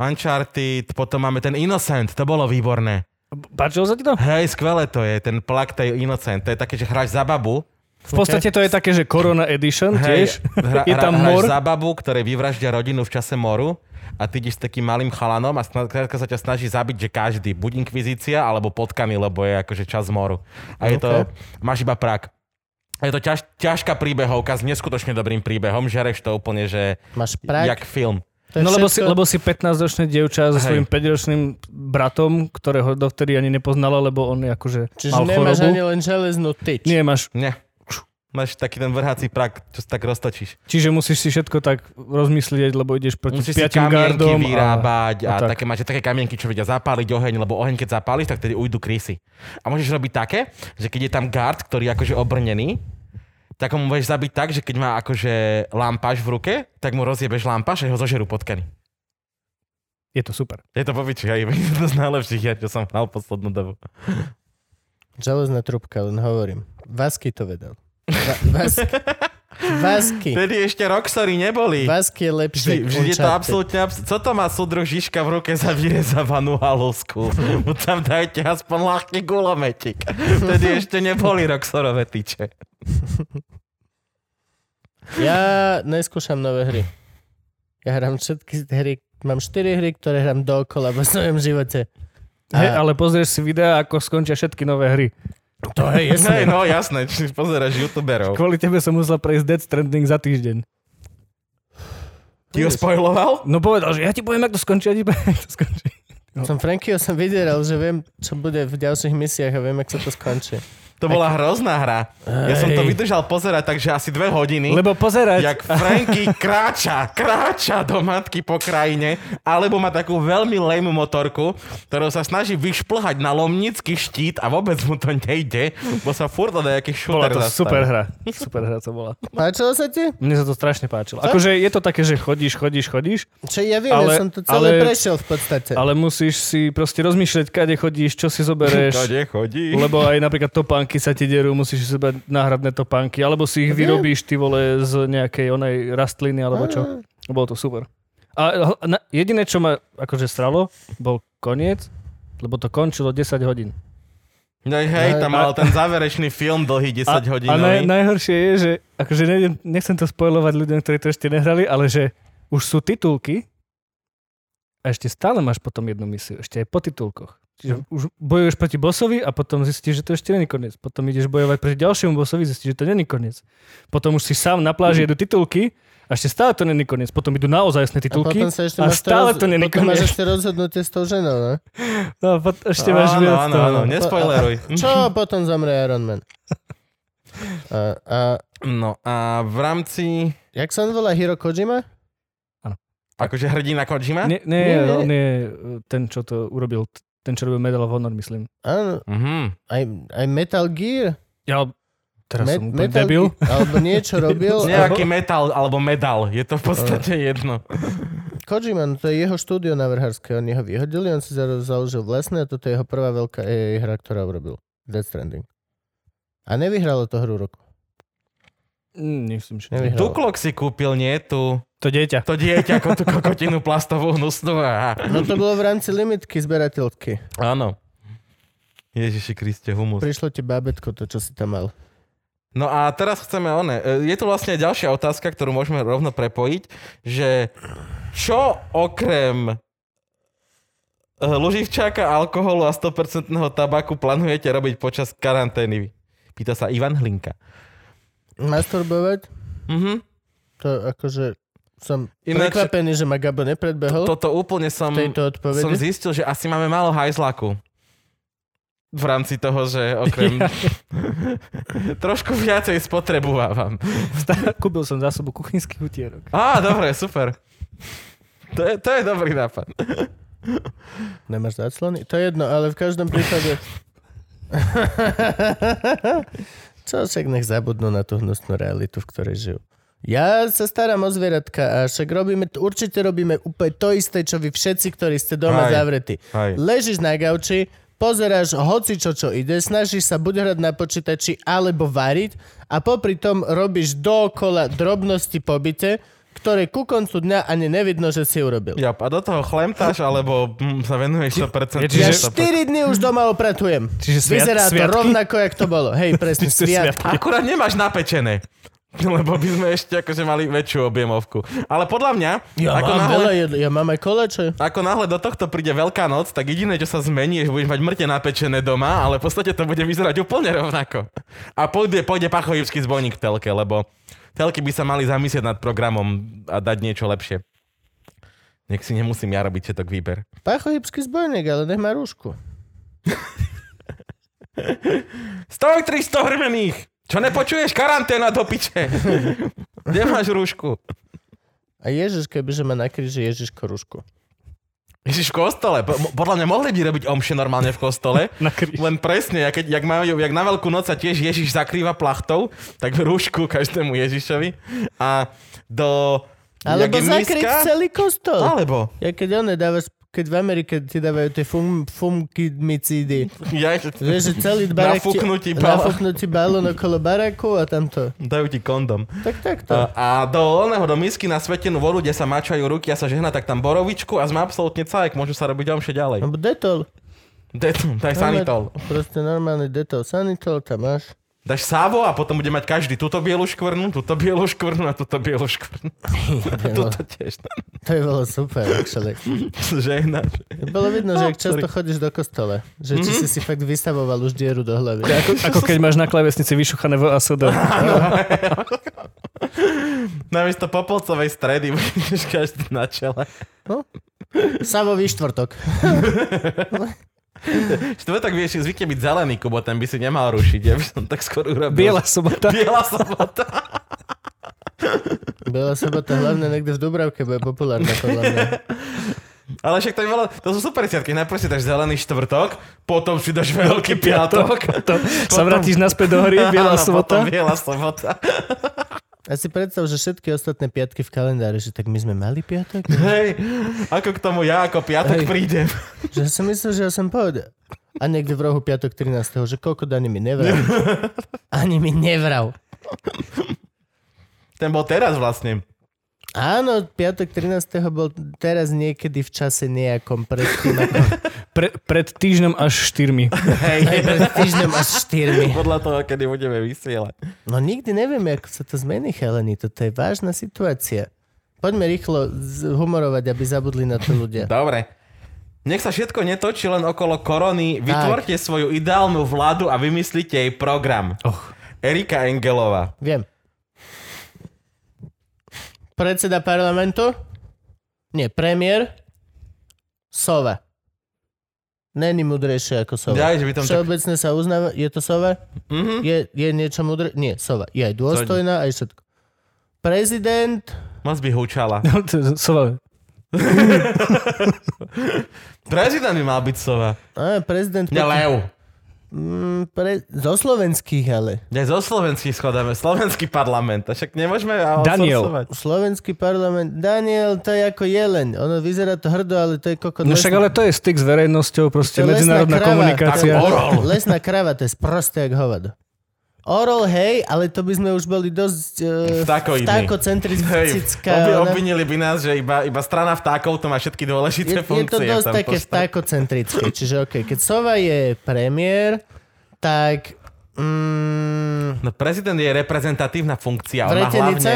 Uncharted, potom máme ten Innocent, to bolo výborné. Páčilo sa ti to? Hej, skvelé to je, ten plak tej Innocent, to je také, že hráš za babu. V podstate to je také, že Corona Edition tiež. hra, je tam hra, mor. za babu, ktoré vyvraždia rodinu v čase moru a ty ideš s takým malým chalanom a skrátka sa ťa snaží zabiť, že každý, buď inkvizícia, alebo potkaný, lebo je akože čas moru. A je to, máš iba prak. A je to ťaž, ťažká príbehovka s neskutočne dobrým príbehom, žereš to úplne, že Máš prak. jak film. No lebo si, lebo si 15-ročné dievča so Hej. svojím 5-ročným bratom, ktorého dovtedy ani nepoznala, lebo on je akože Čiže mal nemáš chorobu. ani len železnú tyč. Nie, máš. Nie. Máš taký ten vrhací prak, čo sa tak roztočíš. Čiže musíš si všetko tak rozmyslieť, lebo ideš proti Musíš si piatim kamienky gardom. vyrábať a, a a tak. také máte také kamienky, čo vedia zapáliť oheň, lebo oheň keď zapáliš, tak tedy ujdu krysy. A môžeš robiť také, že keď je tam guard, ktorý je akože obrnený, tak ho môžeš zabiť tak, že keď má akože lampáš v ruke, tak mu rozjebeš lampáš a ho zožerú potkany. Je to super. Je to popiči, aj je to z najlepších hier, čo som hral poslednú dobu. Železná trubka, len hovorím. Vasky to vedel. Vasky. Vasky. Vtedy ešte Roxory neboli. Vasky je lepšie. Vždy, vždy je to absolútne abs- Co to má súdruh Žižka v ruke za vyrezávanú halusku? Mu tam dajte aspoň ľahký gulometik. Vtedy ešte neboli Roxorové tyče. Ja neskúšam nové hry. Ja hrám všetky hry. Mám 4 hry, ktoré hrám dookola vo svojom živote. A- ale pozrieš si videa, ako skončia všetky nové hry. To je Hej, jasné. no jasné, či pozeráš youtuberov. Kvôli tebe som musel prejsť Dead Stranding za týždeň. Ti ho spoiloval? No povedal, že ja ti poviem, ako to skončí, a ti poviem, to skončí. Som Frankyho som vyderal, že viem, čo bude v ďalších misiách a viem, ako sa to skončí. To bola hrozná hra. Ja som to vydržal pozerať, takže asi dve hodiny. Lebo pozerať, Jak Franky kráča, kráča do matky po krajine, alebo má takú veľmi lame motorku, ktorou sa snaží vyšplhať na lomnický štít a vôbec mu to nejde, bo sa furt do nejakých bola šúter to super hra. Super hra to bola. Páčilo sa ti? Mne sa to strašne páčilo. Akože je to také, že chodíš, chodíš, chodíš, Čo ja viem, Ale- ja som to celé ale- prešiel v podstate. ale musíš si proste rozmýšľať, kade chodíš, čo si zoberieš. Kade chodí? Lebo aj napríklad topánky topánky sa ti derú, musíš si seba náhradné topánky, alebo si ich Viem. vyrobíš ty vole z nejakej onej rastliny, alebo čo. Bolo to super. A jediné, čo ma akože stralo, bol koniec, lebo to končilo 10 hodín. No hej, tam mal ten záverečný film dlhý 10 a, a naj, najhoršie je, že akože neviem, nechcem to spojovať ľuďom, ktorí to ešte nehrali, ale že už sú titulky a ešte stále máš potom jednu misiu, ešte aj po titulkoch. Čiže už bojuješ proti bossovi a potom zistíš, že to ešte není koniec. Potom ideš bojovať proti ďalšiemu bossovi, zistíš, že to není koniec. Potom už si sám na pláži jedú titulky a ešte stále to není koniec. Potom idú naozaj jasné A titulky potom sa ešte a máš to stále roz- to není potom máš koniec. ešte rozhodnutie s tou ženou, no? No, a pot- ešte máš áno, viac áno, toho. áno, nespoileruj. Čo potom zomrie Iron Man? A, a No a v rámci, jak sa on volá? Hiro Kojima? akože hrdina Kojima? Nie, nie, Nie. on je ten, čo to urobil, ten, čo robil Medal of Honor, myslím. Áno, Mhm. aj, aj Metal Gear. Ja, teraz Me- som Metal debil. Gear, alebo niečo robil. Nejaký metal alebo medal, je to v podstate jedno. Kojima, no to je jeho štúdio navrhárske, oni ho vyhodili, on si zalo- založil vlastné a toto je jeho prvá veľká EA hra, ktorá urobil. Death Stranding. A nevyhralo to hru roku. Mm, myslím, že... Nevyhralo. Tuklok si kúpil, nie tu. To dieťa. To dieťa, ako tú kokotinu plastovú hnusnú. No to bolo v rámci limitky zberateľky. Áno. Ježiši Kriste, humus. Prišlo ti bábetko, to čo si tam mal. No a teraz chceme one. e, Je tu vlastne ďalšia otázka, ktorú môžeme rovno prepojiť, že čo okrem e, luživčáka, alkoholu a 100% tabaku plánujete robiť počas karantény? Pýta sa Ivan Hlinka. Masturbovať? Mhm. To akože som Ináč- prekvapený, že ma Gabo nepredbehol Toto úplne som, tejto som zistil, že asi máme málo hajzlaku. V rámci toho, že okrem... Trošku viacej spotrebovávam. Kúpil som zásobu kuchynských utierok. Á, dobre, super. To je, to je dobrý nápad. Nemáš záclony? To je jedno, ale v každom prípade... Čo však nech zabudnú na tú hnusnú realitu, v ktorej žijú. Ja sa starám o zvieratka a však robíme, určite robíme úplne to isté, čo vy všetci, ktorí ste doma Aj. zavretí. Aj. Ležíš na gauči, pozeráš hoci čo, čo ide, snažíš sa buď hrať na počítači, alebo variť a popri tom robíš dookola drobnosti pobyte, ktoré ku koncu dňa ani nevidno, že si urobil. Ja, a do toho chlemtáš, alebo hm, sa venuješ 100%. Čiže- Ja Čiže- 4 dní už doma opratujem. Čiže sviat- Vyzerá to sviatky? rovnako, jak to bolo. Hej, presne, Čiže sviatky. Akurát nemáš napečené. Lebo by sme ešte akože mali väčšiu objemovku. Ale podľa mňa, Ja ako, mám náhle, veľa jedl, ja mám aj koleče. ako náhle do tohto príde Veľká noc, tak jediné, čo sa zmení, je, že budeš mať mŕte napečené doma, ale v podstate to bude vyzerať úplne rovnako. A pôjde, pôjde pachovivský zbojník v telke, lebo telky by sa mali zamyslieť nad programom a dať niečo lepšie. Nech si nemusím ja robiť všetok výber. Pachojibský zbojník, ale nech má rúšku. Stoj 300 hrmených! Čo nepočuješ? Karanténa do piče! Kde máš rúšku? A Ježiš, kebyže má na kríži Ježiško rúšku. Ježiš, v kostole. Podľa mňa mohli by robiť omše normálne v kostole. Na kríž. Len presne, jak, jak, majú, jak na veľkú noc sa tiež Ježiš zakrýva plachtou, tak rúšku každému Ježišovi. A do... Alebo zakryť miska- celý kostol. Alebo... Ja keď one dávaš, keď v Amerike ti dávajú tie fum, fumkimicídy. Ja, Vieš, že celý barák ti... Nafúknutí balón. Okolo baraku a tamto. dajú ti kondom. Tak takto. A, a do oného, do misky na svetenú vodu, kde sa mačajú ruky a sa žehna, tak tam borovičku a sme absolútne cajek, môžu sa robiť omše ďalej. Detol. Det, daj sanitol. Proste normálny detol. Sanitol tam máš. Dáš sávo a potom bude mať každý túto bielu škvrnu, túto bielu škvrnu a túto bielu škvrnu. A túto tiež. To je bolo super, actually. Žehnáš. Bolo vidno, že No, ak často chodíš do kostola, že či Mhm. si si fakt vystavoval už dieru do hlavy. Ako, ako keď máš na klavesnici vyšuchané VASD. Namiesto popolcovej stredy budeš každý na čele. Savový štvrtok. Štvrtok vieš, zvykne byť zelený, Kubo, ten by si nemal rušiť. Ja by som tak skôr urobil. Biela sobota. Biela sobota. Biela sobota hlavne niekde v Dubravke bude populárna podľa mňa. Ale však to, by bolo, to sú super sviatky. Najprv si dáš zelený štvrtok, potom si dáš veľký piatok. To, sa vrátiš naspäť do hory, Biela Áno, sobota. Potom biela sobota. A si predstav, že všetky ostatné piatky v kalendári, že tak my sme mali piatok? Hej, ako k tomu ja ako piatok Hej. prídem. Že som myslel, že ja som pohode. A niekde v rohu piatok 13. že koľko daní mi nevral. Ani mi nevral. Ten bol teraz vlastne. Áno, piatok 13. bol teraz niekedy v čase nejakom predtým. Ako, Pre, pred týždňom až štyrmi. Hej, aj pred týždňom až štyrmi. podľa toho, kedy budeme vysielať. No nikdy nevieme, ako sa to zmení, chalani. Toto je vážna situácia. Poďme rýchlo humorovať, aby zabudli na to ľudia. Dobre. Nech sa všetko netočí len okolo korony. Vytvorte svoju ideálnu vládu a vymyslite jej program. Och. Erika Engelová. Viem. Predseda parlamentu? Nie, premiér? Sova. Není mudrejšie ako sova. Ja, že by tam tak... Všeobecne sa uznáva, je to sova? Mhm. Je, je niečo mudré? Nie, sova. Je aj dôstojná, aj všetko. Prezident? Moc by hučala. Sova. Prezident by mal byť sova. Á, prezident... Ne, Lev. Mm, pre, zo slovenských ale. Ne, zo slovenských schodáme. Slovenský parlament. A však nemôžeme Daniel. outsourcovať. Slovenský parlament. Daniel, to je ako jeleň. Ono vyzerá to hrdo, ale to je kokot. No však ale to je styk s verejnosťou, proste To medzinárodná krava. komunikácia. Tak. Lesná krava, to je sprosté jak hovado. Orol, hej, ale to by sme už boli dosť uh. Hej, vtákocentrická. obi, obvinili by nás, že iba, iba strana vtákov to má všetky je, dôležité je to funkcie. dosť tam také postav- vtákocentrické. Čiže okay, keď Sova je premiér, tak... Mm, No prezident je reprezentatívna funkcia. Vretenica? hlavne...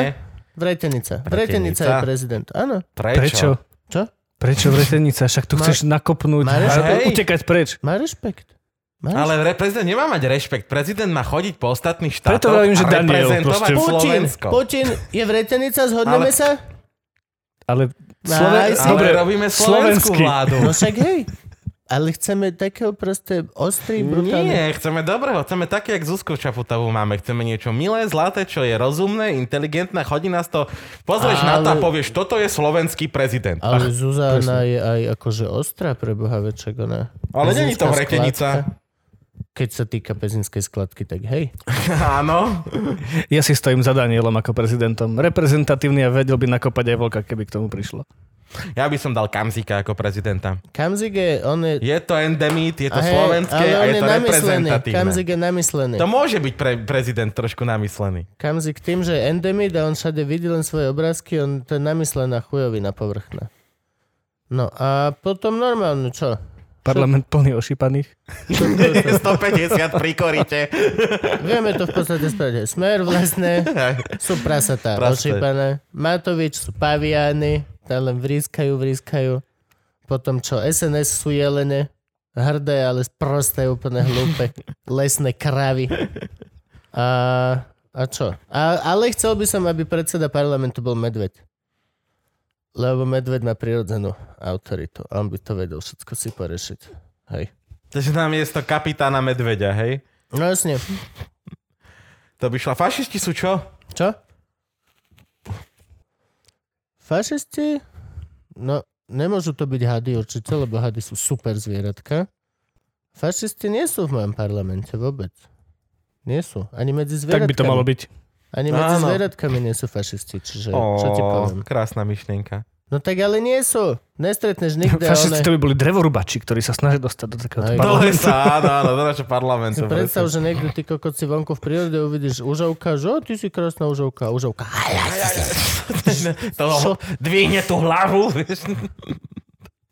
Vretenica. Vretenica Vretenica. je prezident. Áno. Prečo? Prečo? Čo? Prečo vretenica? Však tu Ma- chceš nakopnúť a utekať preč. Má rešpekt. Máš? Ale re- prezident nemá mať rešpekt. Prezident má chodiť po ostatných štátoch Preto vravím, že a Daniel reprezentovať proste. Putin, Slovensko. Putin je vretenica, zhodneme Ale- sa? Ale, Aj Sloven... Ale Dobre, robíme slovenskú slovenský. vládu. No však hej. Ale chceme takého proste ostrý, brutálny. Nie, chceme dobrého, chceme také, jak Zuzku Čaputovú máme. Chceme niečo milé, zlaté, čo je rozumné, inteligentné, chodí nás to... Pozrieš na to a Ale- povieš, toto je slovenský prezident. Ale Zuzana je aj akože ostrá pre boha veček, ona. Ale není to vretenica. Keď sa týka pezinskej skladky, tak hej. Áno. ja si stojím za Danielom ako prezidentom. Reprezentatívny a vedel by nakopať aj vlka, keby k tomu prišlo. Ja by som dal Kamzika ako prezidenta. Kamzik je, on je... Je to endemit, je to a hej, slovenské ale a on je to namyslený. reprezentatívne. Kamzik je namyslený. To môže byť pre prezident trošku namyslený. Kamzik tým, že je endemit a on všade vidí len svoje obrázky, on to je namyslená chujovina povrchná. No a potom normálne, čo? Parlament plný ošípaných. 150 pri korite. Vieme to v podstate spraviť. Smer vlastné, sú prasatá, Prasté. ošípané. Matovič sú paviány, tam len vrískajú, vrískajú. Potom čo, SNS sú jelene, hrdé, ale sprosté, úplne hlúpe. Lesné kravy. A, a čo? A, ale chcel by som, aby predseda parlamentu bol medveď. Lebo medveď má prirodzenú autoritu. On by to vedel všetko si porešiť. Hej. Takže na miesto kapitána Medveďa, hej? No jasne. To by šla. Fašisti sú čo? Čo? Fašisti? No, nemôžu to byť hady určite, lebo hady sú super zvieratka. Fašisti nie sú v mojom parlamente vôbec. Nie sú. Ani medzi Tak zvieratkami. by to malo byť. Ani medzi Áno. zvieratkami nie sú fašisti. Čiže Ó, čo ti poviem? krásna myšlienka. No tak ale nie sú. Nestretneš nikde Fašisti one... to by boli drevorubači, ktorí sa snažia dostať do takého Aj. Do parlamentu. lesa, áno, áno, do našho parlamentu. Si predstav, že niekde ty kokot si vonku v prírode uvidíš užovka, že o, ty si krásna užovka. Užovka. To dvihne tú hlavu.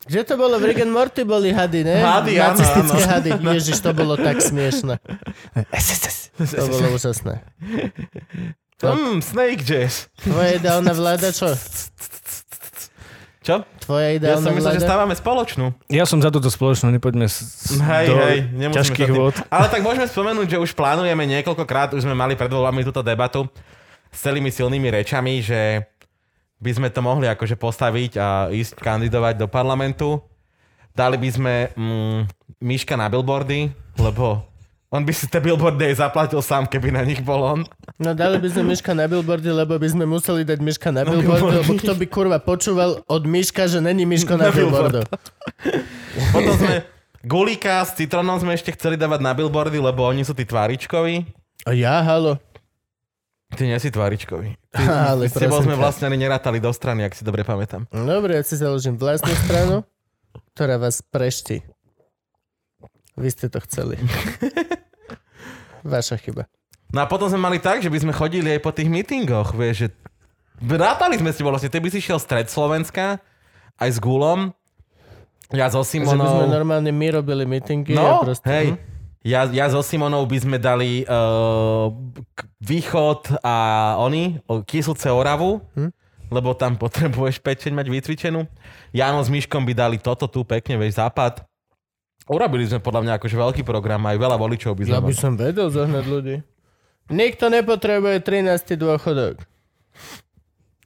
Kde to bolo? V Rick and Morty boli hady, ne? Hady, áno, Nacistické áno. hady. Ježiš, to bolo tak smiešne. To bolo úžasné. Mm, Snake Jazz. Tvoja ideálna vláda, čo? Čo? Tvoja Ja ideálna som myslel, že vláda? stávame spoločnú. Ja som za túto spoločnú, nepoďme s, s- Hej, do hej, nemusíme ťažkých sa tým- vôd. Ale tak môžeme spomenúť, že už plánujeme niekoľkokrát, už sme mali pred voľbami túto debatu s celými silnými rečami, že by sme to mohli akože postaviť a ísť kandidovať do parlamentu. Dali by sme mm, Miška na billboardy, lebo on by si tie billboardy aj zaplatil sám, keby na nich bol on. No dali by sme Miška na billboardy, lebo by sme museli dať Miška na billboardy, lebo kto by kurva počúval od Miška, že není Miško na Na billboard. billboardu. Potom sme Gulíka s Citronom sme ešte chceli dávať na billboardy, lebo oni sú tí tváričkoví. A ja, halo. Ty nie si tváričkový. Ale S tebou sme vlastne ani nerátali do strany, ak si dobre pamätám. Dobre, ja si založím vlastnú stranu, ktorá vás preští. Vy ste to chceli. Vaša chyba. No a potom sme mali tak, že by sme chodili aj po tých meetingoch, vieš, že rátali sme si vlastne, ty by si šiel stred Slovenska, aj s Gulom, ja so Že by sme Simonou, normálne my robili meetingy a no, proste... hej, hm? Ja, ja so Simonou by sme dali uh, východ a oni, Kyslce Oravu, Hm? lebo tam potrebuješ pečeň mať vycvičenú. Jano s Myškom by dali toto tu pekne, vieš, západ. Urobili sme podľa mňa akože veľký program, aj veľa voličov by sme Ja by som vedel zohnať ľudí. Nikto nepotrebuje 13. dôchodok.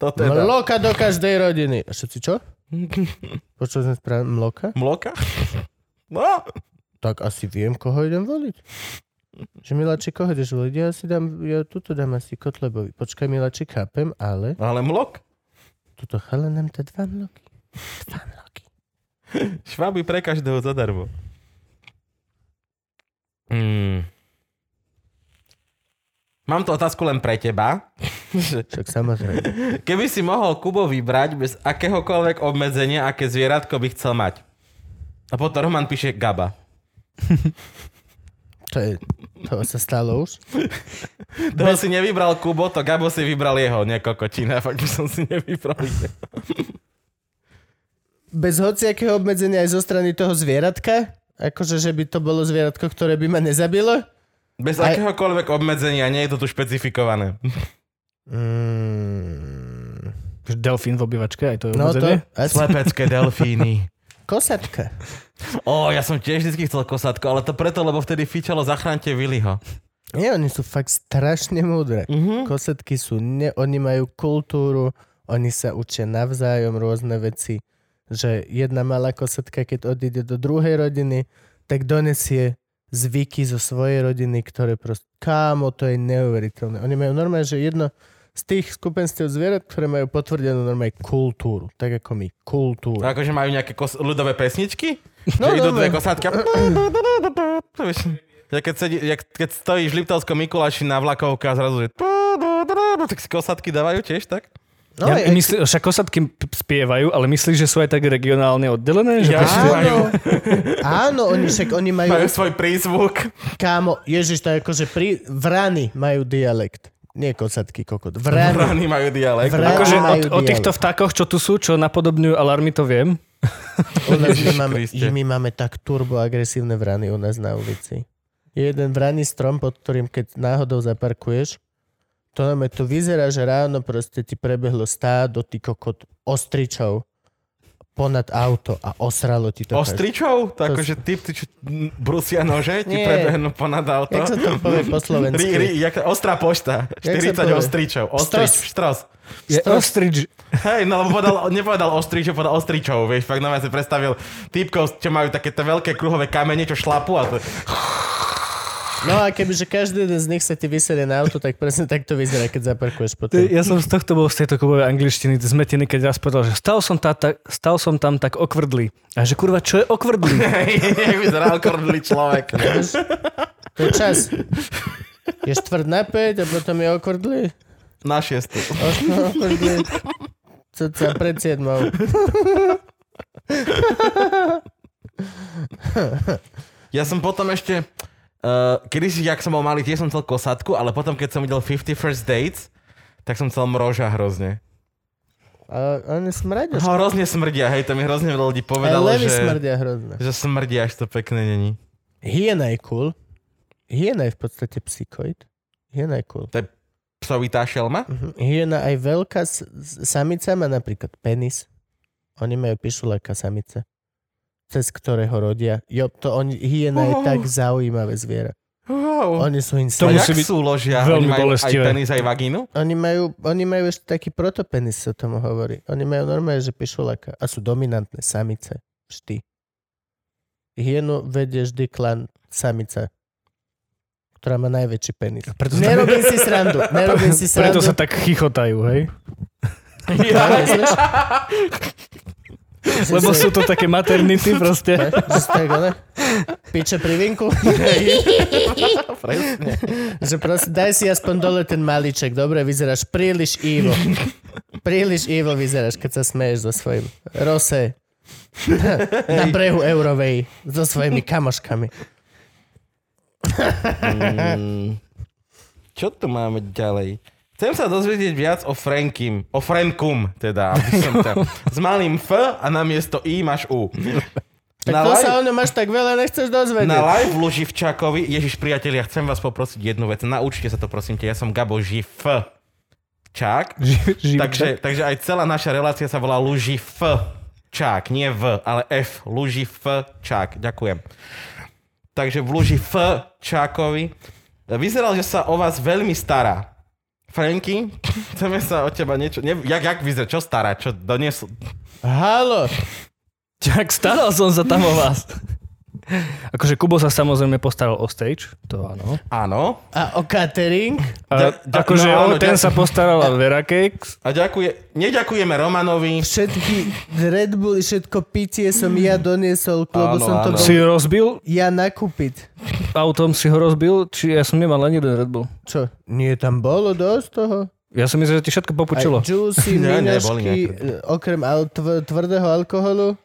To teda. Mloka do každej rodiny. A všetci čo? Počul sme správne mloka? Mloka? No, Tak asi viem, koho idem voliť. Že Milači, koho ideš voliť? Ja si dám, ja tuto dám asi Kotlebovi. Počkaj, Milači, chápem, ale ale mlok. tuto chala nám to dva mloky. Dva mloky. Šváby pre každého zadarmo. Mm. Mám tu otázku len pre teba. Však samozrejme. Keby si mohol Kubo vybrať bez akéhokoľvek obmedzenia, aké zvieratko by chcel mať. A potom Roman píše Gaba. To, je, to sa stalo už. Toho si nevybral Kubo, to Gabo si vybral jeho, nie kokočina. Fakt by som si nevybral. jeho. Bez hociakého obmedzenia aj zo strany toho zvieratka? Akože, že by to bolo zvieratko, ktoré by ma nezabilo? Bez Aj- akéhokoľvek obmedzenia, nie je to tu špecifikované. Mm, Delfín v obývačke, aj to je no to... obmedzenie? Slepecké delfíny. Kosatka. Ó, ja som tiež vždy chcel kosatko, ale to preto, lebo vtedy fičalo zachránte Willyho. Nie, oni sú fakt strašne múdre. Mhm. Kosetky sú, ne, oni majú kultúru, oni sa učia navzájom rôzne veci, že jedna malá kosetka, keď odíde do druhej rodiny, tak donesie zvyky zo svojej rodiny, ktoré proste, kámo, to je neuveriteľné. Oni majú normálne, že jedno z tých skupenstiev zvierat, ktoré majú potvrdenú normálne kultúru, tak ako my, kultúru. Akože majú nejaké kos- ľudové pesničky? No, že idú no, dve no. kosátky a... Ja keď, sedí, ja keď stojíš v Liptovskom Mikuláši na vlakovke a zrazu, že... Tak si kosátky dávajú tiež, tak? No, ja, aj- myslí, však kosatky spievajú, ale myslíš, že sú aj tak regionálne oddelené? Že Ja. proste- majú. áno, oni však, oni majú, Majú svoj prízvuk. kámo, ježiš, to je akože pri, vrany majú dialekt. Nie kosatky, kokot. Vrany. Vrany majú dialekt. Vrani. Akože majú o, o týchto vtákoch, čo tu sú, čo napodobňujú alarmy, to viem. U nás my máme, my máme tak turboagresívne vrany u nás na ulici. Je jeden vraný strom, pod ktorým keď náhodou zaparkuješ, to nám to vyzerá, že ráno proste ti prebehlo stádo, ty kokot, ostričov ponad auto a osralo ti to. Ostričov? To To- akože typ, ty čo brusia nože, ti Nie. prebehnú ponad auto. Jak sa to povie po Ri, ri, slovensky? jak, ostrá pošta. Jak sa 40 povie? ostričov. Ostrič, Štros. Je Stros. ostrič. Hej, no lebo povedal, nepovedal ostričov, povedal ostričov, vieš, fakt na si predstavil typkov, čo majú takéto veľké kruhové kamene, čo šlapu a to... No a kebyže každý jeden z nich sa ti vyserie na auto, tak presne tak to vyzerá, keď zaparkuješ potom. Ja som z tohto bol z tejto kubovej angličtiny zmetený, keď raz povedal, že stal som, tá, tak, stal som tam tak okvrdlý. A že kurva, čo je okvrdlý? Vyzerá okordlý človek. To je čas. Je štvrt na 5 a potom je okordlý. Na šiestu. Okordlý. Cca pred siedmou. Ja som potom ešte... Uh, kedy si, jak som bol malý, tiež som chcel kosatku, ale potom, keď som videl 50 First Dates, tak som chcel mroža hrozne. A oni smradia. Ho hrozne smrdia, hej, to mi hrozne veľa ľudí povedalo, že, smrdia hrozne. že smrdia, až to pekné není. Hyena je cool. Hyena je v podstate psychoid. Hyena je cool. Psovitá šelma? Mhm. Hyena aj veľká samica má napríklad penis. Oni majú pišuláka samice. Cez ktorého rodia. Jo, to oni, hyena je Oh. tak zaujímavé zviera. Wow. Oni sú To To insane. musí jak byť sú ložia? veľmi Oni majú bolestivé. aj penis, aj vagínu? Oni majú, oni majú ešte taký protopenis, sa tomu hovorí. Oni majú normálne, že pišuláka. A sú dominantné samice. Vždy. Hyenu vedie vždy klan samica ktorá má najväčší penis. Preto Nerobím si srandu. Nerobím si srandu. preto sa tak chichotajú, hej? Ja, myslíš? Lebo sú to také maternity proste. Tak, ale, piče pri vinku. Presne. že proste, daj si aspoň dole ten maliček. Dobre, vyzeráš príliš Ivo. Príliš Ivo vyzeráš, keď sa smeješ so svojím Rose na brehu Eurovej so svojimi kamoškami. Mm, čo tu máme ďalej? Chcem sa dozvedieť viac o Frankim. O Frankum, teda. aby som tam- S malým F a namiesto I máš U. Tak Na to live- sa o ňom až tak veľa nechceš Na dozvedieť. live Luživčákovi, Ježiš priatelia, chcem vás poprosiť jednu vec. Naučte sa to prosím te, ja som Gabo Živ Čák. Takže, takže aj celá naša relácia sa volá Luži F. Čák, nie V, ale F. Luži F. Čák. Ďakujem. Takže v Luži F. Čákovi vyzeral, že sa o vás veľmi stará. Franky, chceme sa o teba niečo... Ne, jak, jak vyzerá? Čo stará? Čo doniesol? Halo, Tak staral som sa tam o vás. Akože Kubo sa samozrejme postaral o stage, to áno. Áno. a o catering? A, Da- da- akože no no, áno, ten ďakujem. sa postaral o Vera Cakes. A ďakuje, neďakujeme Romanovi. Všetky Red Bulli, všetko pitie som ja doniesol, lebo Áno, som to áno. bol Si rozbil, ja nakúpiť. autom si ho rozbil, či ja som nemal ani jeden Red Bull. Čo? Nie, tam bolo dosť toho? Ja som myslel, že ti všetko popučilo. Aj juicy, Nie, nie, boli minošky, e, okrem al- tv- tvrdého alkoholu,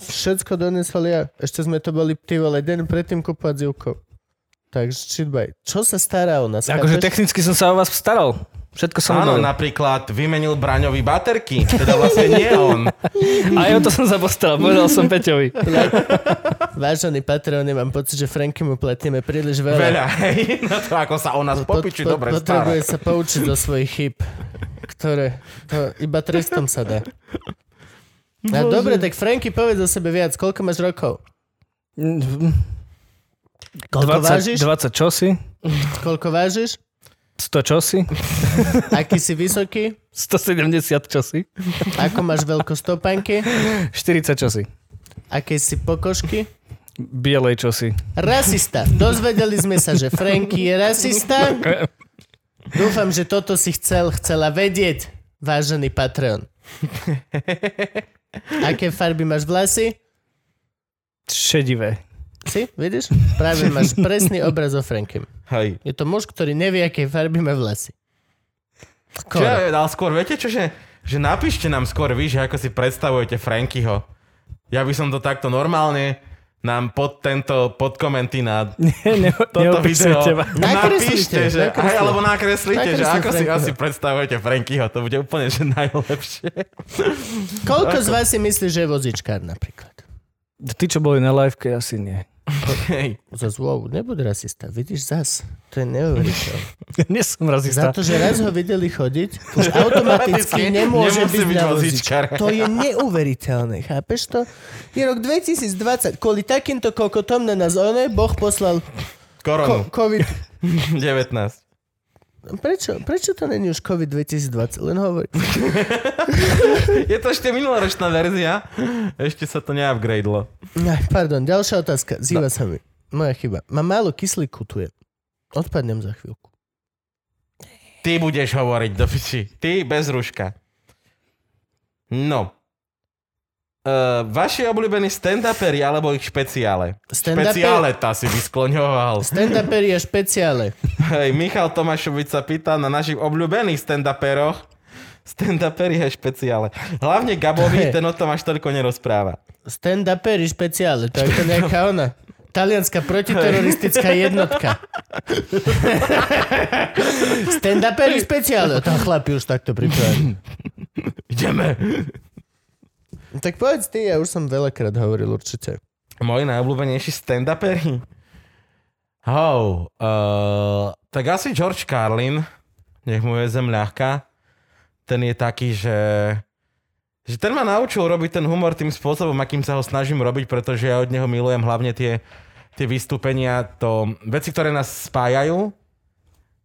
všetko donesol ja. Ešte sme to boli, ty vole, deň predtým kúpať Júkou. Takže shitbaj. Čo sa stará o nás? Akože technicky som sa o vás staral. Všetko som Áno, napríklad vymenil Braňovi baterky. Teda vlastne nie on. Aj o to som sa postaral, povedal som Peťovi. Vážený Patreon, mám pocit, že Franky mu platíme príliš veľa. Veľa, hej. Na to, ako sa o nás Po- popiči, po- dobre Potrebuje stará. sa poučiť zo svojich chyb, ktoré to iba trestom sa dá. A dobre, tak Franky, povedz o sebe viac. Koľko máš rokov? Koľko 20, vážiš? 20 čosi, Koľko vážiš? 100 čosi, Aký si vysoký? 170 čosi, Ako máš veľkostopánky? 40 čosi. Aké si pokožky? Bielej čosi. Rasista. Dozvedeli sme sa, že Franky je rasista. Dúfam, že toto si chcel, chcela vedieť, vážený Patreon. Aké farby máš vlasy? Šedivé. Si, vidíš? Práve máš presný obraz o Frankem. Hej. Je to muž, ktorý nevie, aké farby má vlasy. Čo Skoro. ja dal skôr, viete čo, že, že napíšte nám skôr vy, že ako si predstavujete Frankyho. Ja by som to takto normálne nám pod tento, pod komenty na Nie, ne, toto video teba. Napíšte, že, aj, alebo nakreslite, že ako si asi predstavujete Frankyho. To bude úplne že najlepšie. Koľko z vás si myslí, že je vozičkár napríklad? Tí, čo boli na liveke, asi nie. Hej. Zas, wow, nebuď rasista. Vidíš, zas. To je neuveriteľné. Ja nie som Za razista. to, že raz ho videli chodiť, už automaticky nemôže byť byť na vozíčkar. To je neuveriteľné, chápeš to? Je rok 2020. Kvôli takýmto kokotom na nás one, Boh poslal Koronu. ko- COVID. 19. Prečo? Prečo to není už COVID 2020? Len hovor. Je to ešte minuloročná verzia. Ešte sa to neupgradelo. Aj, pardon, ďalšia otázka. Zýva sa mi. Moja chyba. Mám málo kyslíku tu je. Odpadnem za chvíľku. Ty budeš hovoriť do piči. Ty bez ruška. No. Uh, vaši obľúbení stand-uperi alebo ich špeciále? Špeciále tá si vyskloňoval. Stand-uperi a špeciále. Hej, Michal Tomášovič sa pýta na našich obľúbených stand-uperoch. Stand-uperi a špeciále. Hlavne Gabovi, ten o tom až toľko nerozpráva. Stand-uperi špeciále. To je to nejaká ona. Talianská protiteroristická jednotka. Stand-uperi špeciále. Tam chlapi už takto pripravení. Ideme. Tak povedz ty, ja už som veľakrát hovoril určite. Moji najobľúbenejší stand-uperi? How? Uh, tak asi George Carlin, nech mu je zem ľahká. Ten je taký, že, že ten ma naučil robiť ten humor tým spôsobom, akým sa ho snažím robiť, pretože ja od neho milujem hlavne tie, tie vystúpenia, to veci, ktoré nás spájajú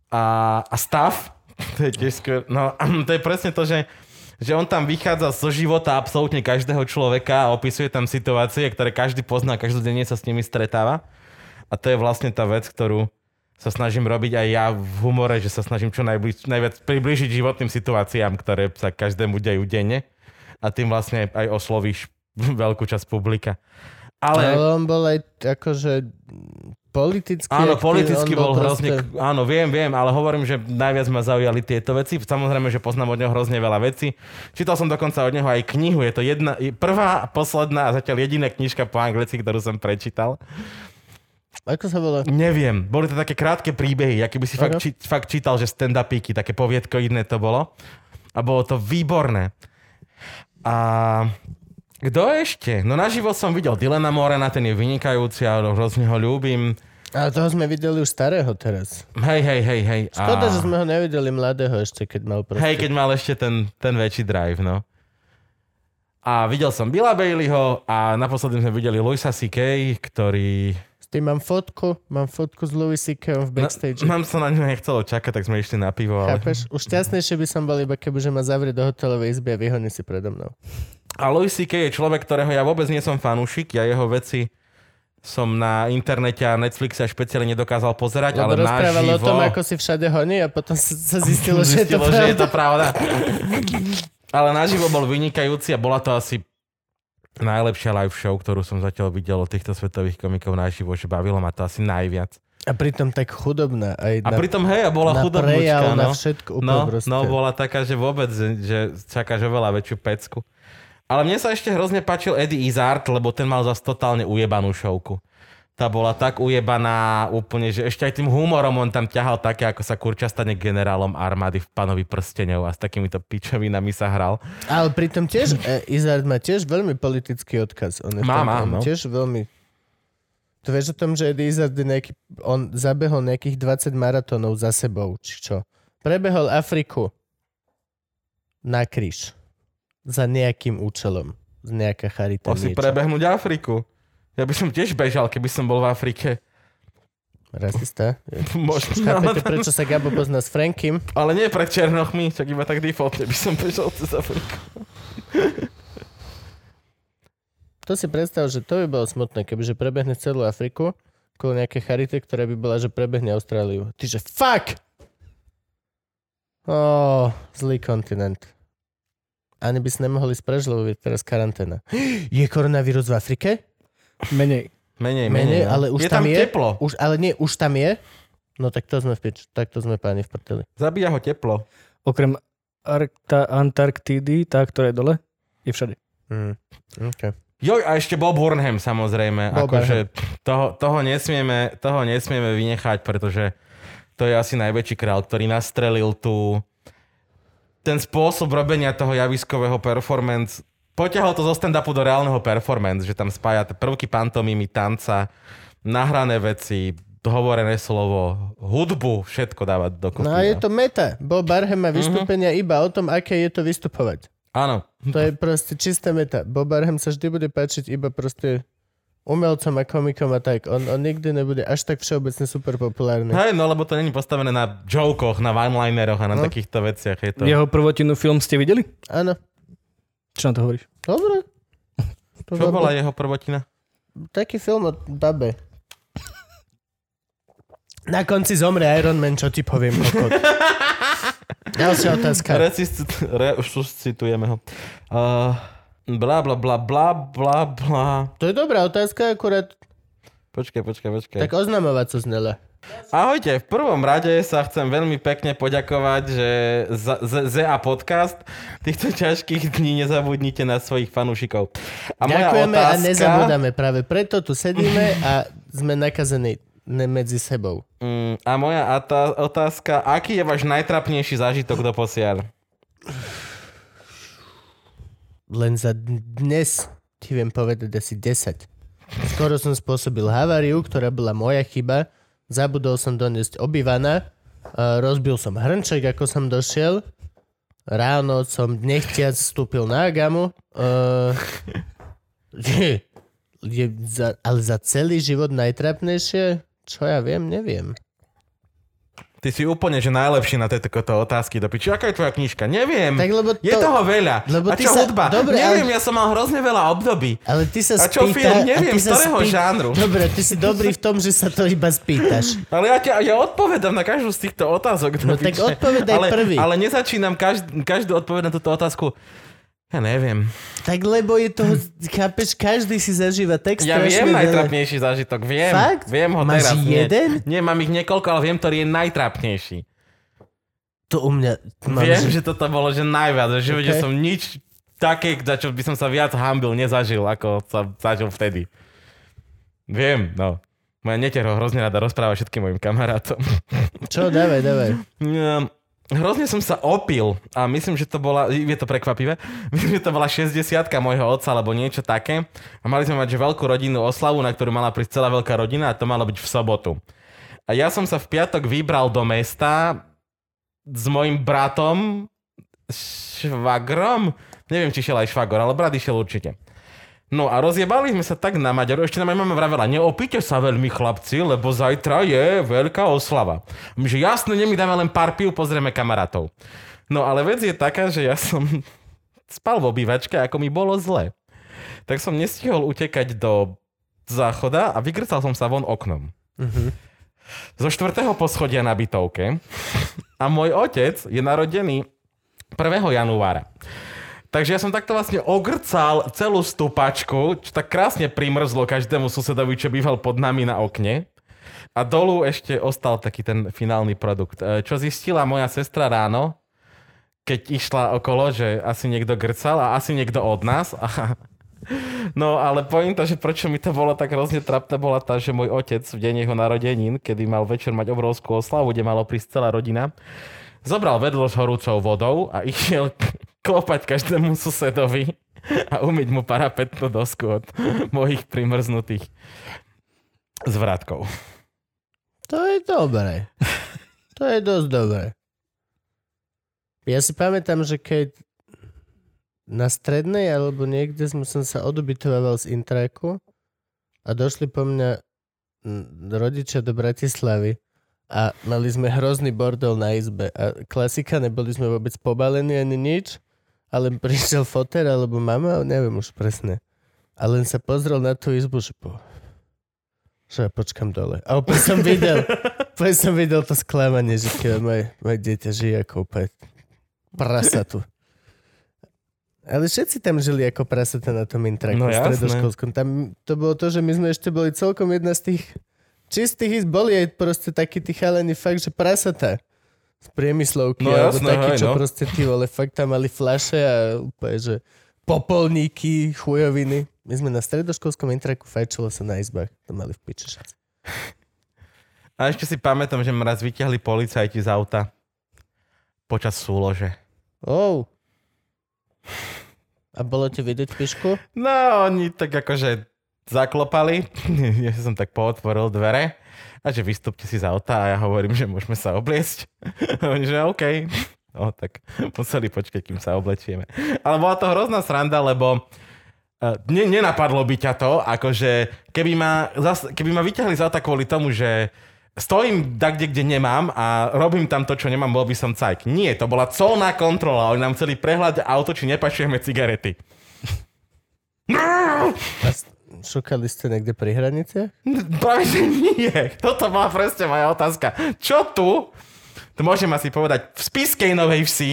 a, a stav. To je tiež skôr, no to je presne to, že že on tam vychádza zo života absolútne každého človeka a opisuje tam situácie, ktoré každý pozná, každodenne sa s nimi stretáva. A to je vlastne tá vec, ktorú sa snažím robiť aj ja v humore, že sa snažím čo najbliž, najviac približiť životným situáciám, ktoré sa každému dejú denne. A tým vlastne aj oslovíš veľkú časť publika. Ale, Ale... on bol aj akože politicky Áno, politicky bol hrozne... proste- Áno, viem, viem, ale hovorím, že najviac ma zaujali tieto veci. Samozrejme, že poznám od neho hrozne veľa vecí. Čítal som dokonca od neho aj knihu. Je to jedna, prvá, posledná a zatiaľ jediná knižka po anglicky, ktorú som prečítal. Ako sa volá? Neviem, boli to také krátke príbehy, aký by si fakt, či, fakt čítal, že stand-upíky, také poviedkoidné to bolo. A bolo to výborné. A kto ešte? No naživo som videl Dylana Morena, ten je vynikajúci a hrozne ho ľúbim. Ale toho sme videli už starého teraz. Hej, hej, hej, hej. Škoda, a... že sme ho nevideli mladého ešte, keď mal proste. Hej, keď mal ešte ten, ten väčší drive, no. A videl som Billa Baileyho a naposledy sme videli Louisa C.K., ktorý... S tým mám fotku, mám fotku s Louis C.K. v backstage. Na, nám sa na ňu nechcelo čakať, tak sme išli na pivo, ale... Chápeš? Už šťastnejšie by som bol iba keby, že ma zavrie do hotelovej izby a vyhoní si predo mnou. A Louis C.K. je človek, ktorého ja vôbec nie som fanúšik, ja jeho veci som na internete a Netflixe špeciálne nedokázal pozerať, Lebo ale naživo... o tom, ako si všade honí a potom sa zistilo, že je to Zistilo, že je to pravda. pravda. ale naživo bol vynikajúci a bola to asi najlepšia live show, ktorú som zatiaľ videl od týchto svetových komikov naživo, že bavilo ma to asi najviac. A pritom tak chudobná. Aj A na, pritom, hej, a bola na chudobnúčka, prejav, no. na všetko úplne No, proste. no, bola taká, že vôbec, že čakáš oveľa väčšiu pecku. Ale mne sa ešte hrozne páčil Eddie Izzard, lebo ten mal zase totálne ujebanú šovku. Tá bola tak ujebaná úplne, že ešte aj tým humorom on tam ťahal také, ako sa kurča stane generálom armády v panovi prstenov a s takýmito pičovinami sa hral. Ale pritom tiež, e, Izard má tiež veľmi politický odkaz. On je Má, má, no. Tiež veľmi... To vieš o tom, že Eddie Izzard nejaký, on zabehol nejakých 20 maratónov za sebou, či čo. Prebehol Afriku na kríž. Za nejakým účelom. Nejaká charita. Musí niečo. prebehnúť Afriku. Ja by som tiež bežal, keby som bol v Afrike. Rasista. Možno, Chápete, ale, prečo sa Gabo pozná s Frankim? ale nie pred Černochmi, tak iba tak defaultne by som bežal cez Afriku. To si predstav, že to by bolo smutné, kebyže prebehne celú Afriku kvôli nejaké charite, ktorá by bola, že prebehne Austráliu. Ty že fuck! Ó, zlý kontinent. Ani by si nemohli sprieť, lebo je teraz karanténa. Je koronavírus v Afrike? Menej. Menej, Menej, menej. no. ale už je tam tam je? teplo. Už, ale nie, už tam je? No tak to sme v pič, tak to sme páni v prdeli. Zabíja ho teplo. Okrem Arkta, Antarktídy, tá, ktorá je dole, je všade. Mm. Okay. Joj, a ešte Bob Burnham samozrejme. Bob akože toho, toho, nesmieme, toho nesmieme vynechať, pretože to je asi najväčší král, ktorý nastrelil tú ten spôsob robenia toho javiskového performance. Poťahol to zo stand-upu do reálneho performance, že tam spája prvky pantomimy, tanca, nahrané veci, hovorené slovo, hudbu, všetko dávať dokopy. No a je to meta. Bob Barham má vystúpenia iba o tom, aké je to vystupovať. Áno. To je proste čisté meta. Bob Barham sa vždy bude páčiť iba proste umelcom a komikom a tak. On, on nikdy nebude až tak všeobecne super populárny. Hej, no lebo to není postavené na jokoch, na one-lineroch a na No. takýchto veciach. Je to... Jeho prvotinu film ste videli? Áno. Čo na to hovoríš? Dobre. To Čo bol bola jeho prvotina? Taký film o babe. Na konci zomre Iron Man, čo ti poviem, kokot. Ďalšia otázka. Recist- re, už citujeme ho. Uh, bla, bla, bla, bla, bla, bla. To je dobrá otázka, akurát Počkaj, počkaj, počkaj. tak oznamovať sa znela. Ahojte, v prvom rade sa chcem veľmi pekne poďakovať, že za, za, ZA podcast týchto ťažkých dní nezabudnite na svojich fanúšikov. A moja Ďakujeme otázka, a nezabudáme. Práve preto tu sedíme a sme nakazení medzi sebou. Mm, a moja atá- otázka, aký je váš najtrapnejší zážitok do posiaľ? Len za dnes ti viem povedať asi 10. Skoro som spôsobil haváriu, ktorá bola moja chyba. Zabudol som doniesť obývana. Uh, rozbil som hrnček, ako som došiel. Ráno som nechtiac vstúpil na Agamu. Ale za celý život najtrapnejšie? Čo ja viem, neviem. Ty si úplne, že najlepší na tieto otázky do piči. Aká je tvoja knižka? Neviem. Tak lebo to, Je toho veľa. lebo a čo sa- hudba? Dobre, Neviem, ale- ja som mal hrozne veľa období. Ale ty sa A čo spýta, film? Neviem, z ktorého žánru. Dobre, ty si dobrý v tom, že sa to iba spýtaš. Ale ja, ťa, ja odpovedám na každú z týchto otázok. No tak odpovedaj ale, prvý. Ale nezačínam každú, každú odpoveď na túto otázku. Ja neviem. Tak lebo je to, chápeš, každý si zažíva tak Ja viem veľa. najtrapnejší zážitok. Viem. Fakt? Viem ho Máš teraz. jeden? Nie, nie, mám ich niekoľko, ale viem, ktorý je najtrapnejší. To u mňa... Mám, Viem, že... že toto bolo, že najviac. Že Okay. som nič také, za čo by som sa viac hambil, nezažil, ako sa zažil vtedy. Viem, no. Moja neter ho hrozne rada rozpráva všetkým mojim kamarátom. Čo, dávaj, dávaj. Hrozne som sa opil a myslím, že to bola, je to prekvapivé, myslím, že to bola 60 môjho otca alebo niečo také. A mali sme mať že veľkú rodinnú oslavu, na ktorú mala prísť celá veľká rodina a to malo byť v sobotu. A ja som sa v piatok vybral do mesta s mojim bratom, švagrom, neviem, či šiel aj švagor, ale brat išiel určite. No a rozjebali sme sa tak na Maďaru, ešte nám aj mama vravela, neopíte sa veľmi chlapci, lebo zajtra je veľká oslava. My, že jasne, nemi dáme len pár pív, pozrieme kamarátov. No ale vec je taká, že ja som spal v obývačke, ako mi bolo zle. Tak som nestihol utekať do záchoda a vygrcal som sa von oknom. Zo štvrtého poschodia na bytovke. A môj otec je narodený 1. januára. Takže ja som takto vlastne ogrcal celú stupačku, čo tak krásne primrzlo každému susedovi, čo býval pod nami na okne. A dolu ešte ostal taký ten finálny produkt. E, Čo zistila moja sestra ráno, keď išla okolo, že asi niekto grcal a asi niekto od nás. No ale pointa, že prečo mi to bolo tak hrozne trapné, bola tá, že môj otec v deň jeho narodenín, kedy mal večer mať obrovskú oslavu, kde malo prísť celá rodina, zobral vedlo s horúcou vodou a išiel klopať každému susedovi a umyť mu parapetnú dosku od mojich primrznutých zvratkov. To je dobré. To je dosť dobré. Ja si pamätám, že keď na strednej alebo niekde som, som sa odubytoval z Intraku a došli po mňa rodičia do Bratislavy a mali sme hrozný bordel na izbe a klasika, neboli sme vôbec pobalení ani nič, ale prišiel foter alebo mama, neviem už presne. A len sa pozrel na tú izbu, že po... Že ja počkam dole. A opäť som videl, opäť som videl to sklamanie, že keď moje, moje dieťa žije ako úplne prasa tu. Ale všetci tam žili ako prasata na tom intraku No stredoškolskom. Tam to bolo to, že my sme ešte boli celkom jedna z tých čistých ísť. Boli aj proste takí tí chalani fakt, že prasata z priemyslovky. No alebo jasné, takí, hej, čo no. proste tí vole, fakt tam mali flaše a úplne, že popolníky, chujoviny. My sme na stredoškolskom intraku fajčilo sa na izbách. To mali v piči. A ešte si pamätám, že ma raz vyťahli policajti z auta počas súlože. Oh. A bolo ti vidieť pišku? No, oni tak akože zaklopali, ja som tak pootvoril dvere a že vystúpte si z auta a ja hovorím, že môžeme sa obliecť. A oni, že OK. No tak museli počkať, kým sa oblečieme. Ale bola to hrozná sranda, lebo eh, ne, nenapadlo by ťa to, akože keby ma, zas, keby ma vyťahli z auta kvôli tomu, že stojím takde, kde nemám a robím tam to, čo nemám, bol by som cajk. Nie, to bola colná kontrola. Oni nám chceli prehľadať auto, či nepašujeme cigarety. Šukali ste niekde pri hranice? Práve, že nie. Toto bola presne moja otázka. Čo tu? To môžem asi povedať v spiskej Novej Vsi.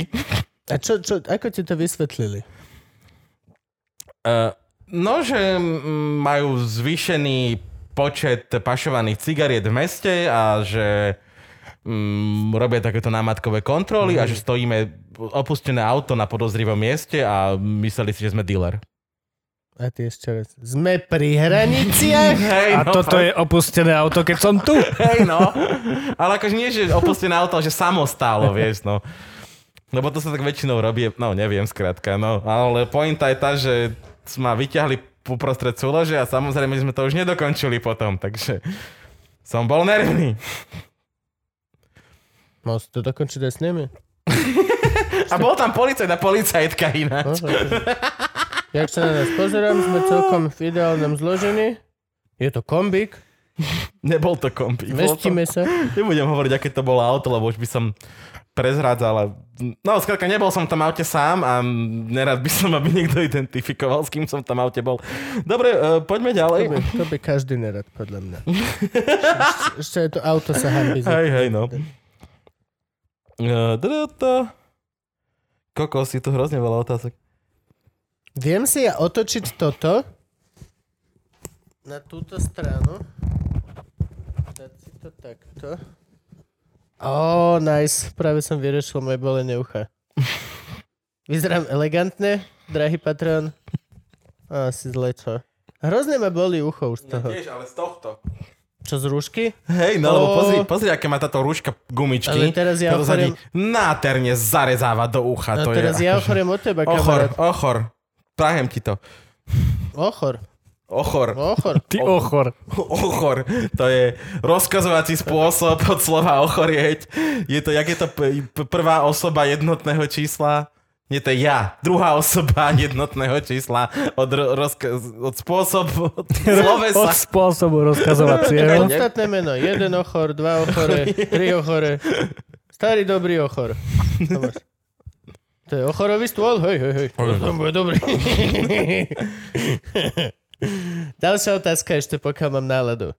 A čo, čo, ako ti to vysvetlili? Uh, no, že mm, majú zvýšený počet pašovaných cigariet v meste a že mm, robia takéto námatkové kontroly a že stojíme opustené auto na podozrivom mieste a mysleli si, že sme dealer. A ty ešte raz. Sme pri hraniciach? Hej, A toto je opustené auto, keď som tu. Hej, no. Ale akože nie, že opustené auto, ale že samostálo, vieš, no. Lebo to sa tak väčšinou robí, no neviem skrátka, no. Ale pointa je tá, že ma vyťahli uprostred súlože a samozrejme sme to už nedokončili potom, takže som bol nervný. Mal si to dokončiť aj s nimi? A bol tam policajt a policajtka No, ináč. akože- Jak sa na nás pozerám, sme celkom v ideálnom zložení. Je to kombík, Nebol to kombi. Bolo to... vestíme sa. Nebudem hovoriť, aké to bolo auto, lebo už by som prezrádzal. No, skrátka, nebol som v tom aute sám a nerad by som, aby niekto identifikoval, s kým som v tom aute bol. Dobre, uh, poďme To ďalej. by, to by každý nerad, podľa mňa. Ešte, aj to auto sa hambí. Hej, hej, no. Uh, to... Kokos, je tu hrozne veľa otázok. Viem si ja otočiť toto na túto stranu. Dať si to takto. Ó, oh, nice. Práve som vyriešil moje bolenie ucha. Vyzerám elegantne, drahý patron. Asi zle, čo? Hrozne ma boli ucho už z toho. tiež, ale z tohto. Čo z rúšky? Hej, no lebo Ó. pozri, pozri, aké má táto rúška gumičky. Ale teraz ja ochoriem- nádherne zarezáva do ucha. A to teraz je, ja akože- ochoriem od teba, Ochor, kamarát. ochor. Prajem ti to. Ochor. Ochor. Ochor. Ty ochor. Ochor. To je rozkazovací spôsob od slova ochorieť. Je to, jak je to prvá osoba jednotného čísla? Nie, to je ja. Druhá osoba jednotného čísla od, ro- rozka- od spôsob od Od slovesa. spôsobu rozkazovacieho. Podstatné meno. Jeden ochor, dva ochore, tri ochore. Starý dobrý ochor. Máš. To je ochorový stôl? Hej, hej, hej. To bude dobrý. Ďalšia otázka ešte, pokiaľ mám náladu.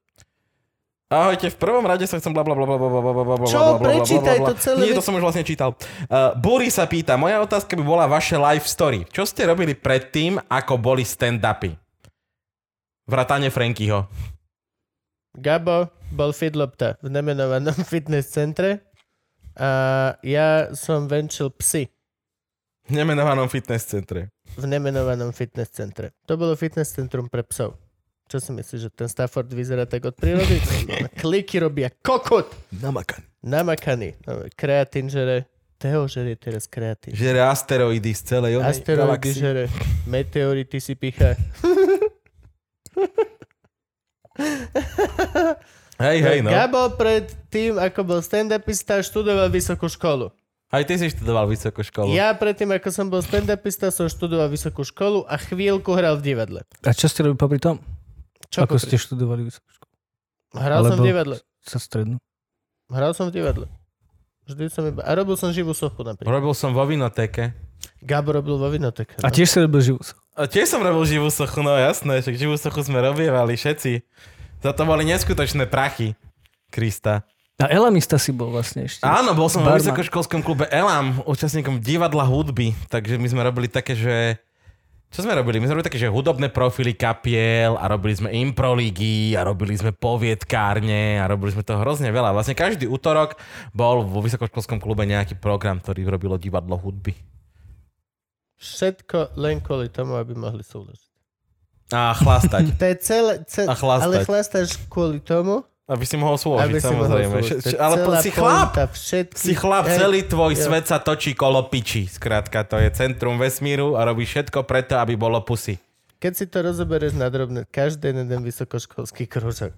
Ahojte, v prvom rade sa chcem bla bla bla bla bla bla bla bla Čo? Prečítaj to celé. Nie, to som už vlastne čítal. Uh, Buri sa pýta, moja otázka by bola vaše life story. Čo ste robili predtým, ako boli stand-upy? Vratanie Frankyho. Gabo bol fidlopta v nemenovanom fitness centre a ja som venčil psy V nemenovanom fitness centre. v nemenovanom fitness centre. To bolo fitness centrum pre psov. Čo si myslíš, že ten Stafford vyzerá tak od prírody? Kliky robia kokot! Namakan. Namakaný. No, kreatín žere. Teo žere teraz kreatín. Žere asteroidy z celej onej Asteroidy galaxie. žere. Meteority si picha. Hej, hej, no. Gabo pred tým, ako bol stand-upista, študoval vysokú školu. Aj ty si študoval vysokú školu. Ja predtým, ako som bol stand-upista, som študoval vysokú školu a chvíľku hral v divadle. A čo ste robili popri tom? Čo Ako popri- ste študovali vysokú školu? Hral som v Alebo- divadle. Sa strednú. Hral som v divadle. Vždy som iba... A robil som živú sochu napríklad. Robil som vo vinoteke. Gabo robil vo vinoteke. A No. tiež si robil živú sochu. A tiež som robil živú sochu, no jasné, však živú sochu sme robievali všetci. Za to boli neskutočné prachy. Krista. A Elamista si bol vlastne ešte. Áno, bol som vo Barman. vysokoškolskom klube Elam, účastníkom divadla hudby, takže my sme robili také, že... Čo sme robili? My sme robili také, že hudobné profily kapiel a robili sme improlígy a robili sme poviedkárne a robili sme to hrozne veľa. Vlastne každý útorok bol vo vysokoškolskom klube nejaký program, ktorý robilo divadlo hudby. Všetko len kvôli tomu, aby mohli súložiť. A chlastať. To je celé... celé A chlastať. ale chlastáš kvôli tomu, Aby si mohol slúžiť, samozrejme. Š- Ale celá si chlap! Všetky... Si chlap, celý tvoj jo. svet sa točí kolo piči. Skrátka, to je centrum vesmíru a robí všetko preto, aby bolo pusy. Keď si to rozoberieš na drobné, každý jeden vysokoškolský kružok,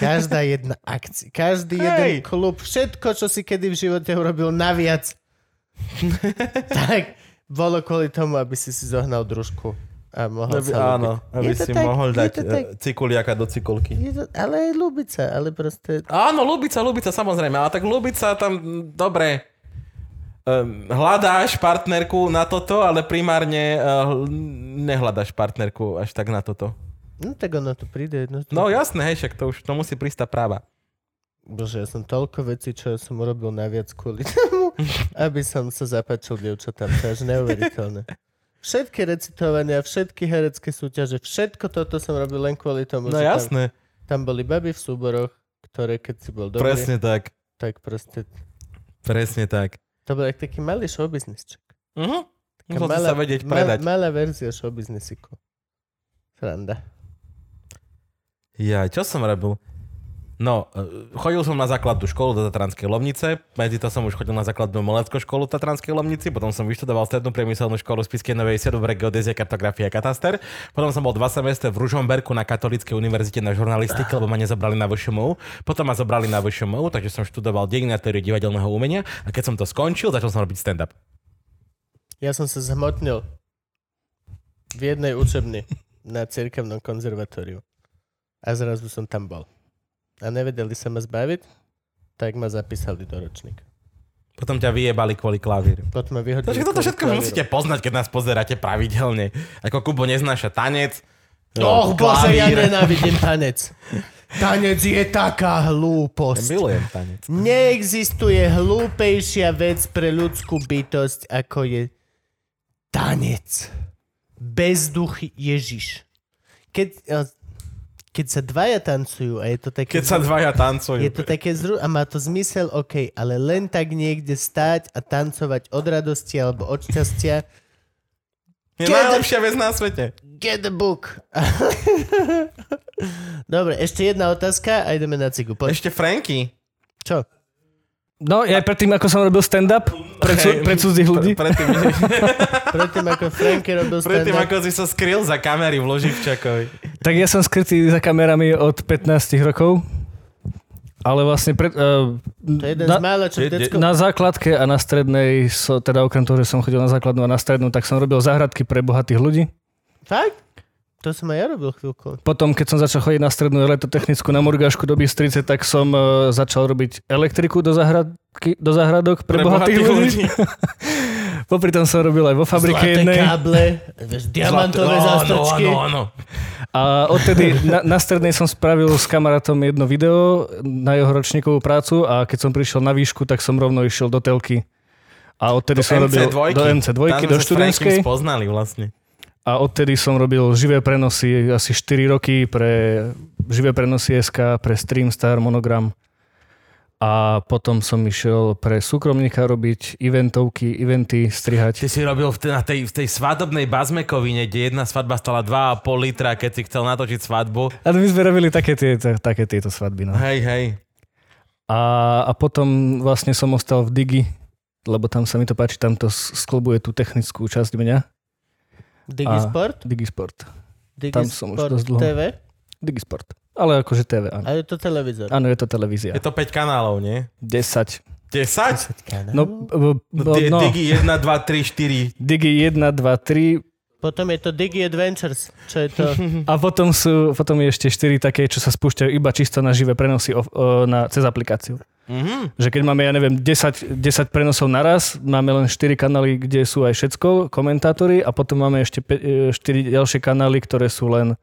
každá jedna akcia, každý Hej. jeden klub, všetko, čo si kedy v živote urobil naviac, tak bolo kvôli tomu, aby si si zohnal družku a mohol Aby, sa áno, ľúbiť. aby si tak, mohol dať to tak. cikuliaka do cikulky. Je to, ale aj sa, ale proste... Áno, Lubica, Lubica, samozrejme. Ale tak Lubica tam, dobre, um, hľadáš partnerku na toto, ale primárne uh, nehľadáš partnerku až tak na toto. No tak ono to príde. No, to... No jasné, hej, však to už to musí prísť tá práva. Bože, ja som toľko vecí, čo ja som urobil naviac kvôli tomu, aby som sa zapáčil dievčatám. To je až neuveriteľné. Všetky recitovania, všetky herecké súťaže, všetko toto som robil len kvôli tomu, No že tam, jasné, tam boli baby v súboroch, ktoré keď si bol dobrý, presne tak. tak proste... Presne tak. To bol taký malý showbiznisček. Uh-huh. Musel si sa vedieť predať. Mal, malá verzia showbiznisiku. Sranda. Ja, čo som robil? No, eh, chodil som na základnú školu do Tatranskej Lomnice, medzi to som už chodil na základnú maleckú školu v Tatranskej Lomnici, potom som vyštudoval strednú priemyselnú školu v Spiskej Novej Sedobre geodézia, kartografia a kataster, potom som bol dva semestre v Ružomberku na Katolíckej univerzite na žurnalistike, lebo ma nezobrali na VŠMU, potom ma zobrali na VŠMU, takže som študoval dejiny a teóriu divadelného umenia a keď som to skončil, začal som robiť stand-up. Ja som sa zhmotnil v jednej učebni na cirkevnom konzervatóriu. A zrazu som tam bol. A nevedeli sa ma zbaviť, tak ma zapísali do ročníka. Potom ťa vyjebali kvôli klavíru. Potom ma vyhodili. Takže toto všetko klavíru. musíte poznať, keď nás pozeráte pravidelne. Ako Kubo neznáša tanec, Och, bože, ja nenávidím tanec. Tanec je taká hlúposť. Milujem tanec. Neexistuje hlúpejšia vec pre ľudskú bytosť, ako je tanec. Bezduch Ježiš. Keď, eh, keď sa dvaja tancujú a je to také... Keď sa dvaja tancujú. Je to také zru... A má to zmysel, OK, ale len tak niekde stáť a tancovať od radosti alebo od šťastia, Je Get najlepšia vec na svete. Get the book. Dobre, ešte jedna otázka a ideme na cigu. Poď. Ešte Franky. Čo? No, ja aj predtým, ako som robil stand-up pre, cu- pre cudzích ľudí. Pre, predtým, Predtým ako Franky robil predtým, stand-up. ako si sa skryl za kamery v Loživčakovi. Tak ja som skrytý za kamerami od 15 rokov. Ale vlastne pred, uh, To je jeden na, z mála, čo v Je- je- decko... na základke a na strednej, so, teda okrem toho, že som chodil na základnú a na strednú, tak som robil záhradky pre bohatých ľudí. Fakt? To som aj ja robil chvíľku. Potom, keď som začal chodiť na strednú elektrotechnickú na Murgášku do Bystrice, tak som uh, začal robiť elektriku do, záhradky, do záhradok pre, pre bohatých, ľudí. Popri tom som robil aj vo fabrike Zlaté jednej. káble, vieš, diamantové Zlaté- zástrčky. Áno, áno, áno. A odtedy na, na strednej som spravil s kamarátom jedno video na jeho ročníkovú prácu a keď som prišiel na výšku, tak som rovno išiel do telky. A odtedy som robil MC2. do MC2, Tam sme do študentskej. spoznali vlastne. A odtedy som robil živé prenosy asi 4 roky pre živé prenosy SK, pre Streamstar, Monogram. A potom som išiel pre súkromníka robiť eventovky, eventy, strihať. Ty si robil v tej, na tej, v tej svadobnej bazmekovine, kde jedna svadba stala 2,5 litra, keď si chcel natočiť svadbu. A my sme robili také, tie, také tieto svadby. No. Hej, hej. A, a potom vlastne som ostal v Digi, lebo tam sa mi to páči, tam to s- sklbuje tú technickú časť mňa. Digisport? Digisport. tam som už Digisport dosť dlho. TV? Digisport. Ale akože TV, áno. A je to televízor. Áno, je to televízia. Je to 5 kanálov, nie? 10. 10? No, b- b- Di- no, Digi 1, 2, 3, 4. Digi 1, 2, 3 Potom je to Digi Adventures, čo je to... a potom sú, potom je ešte 4 také, čo sa spúšťajú iba čisto na živé prenosy o, o, na, cez aplikáciu. Mhm. Že keď máme, ja neviem, 10, 10 prenosov naraz, máme len 4 kanály, kde sú aj všetko, komentátori a potom máme ešte 4 ďalšie kanály, ktoré sú len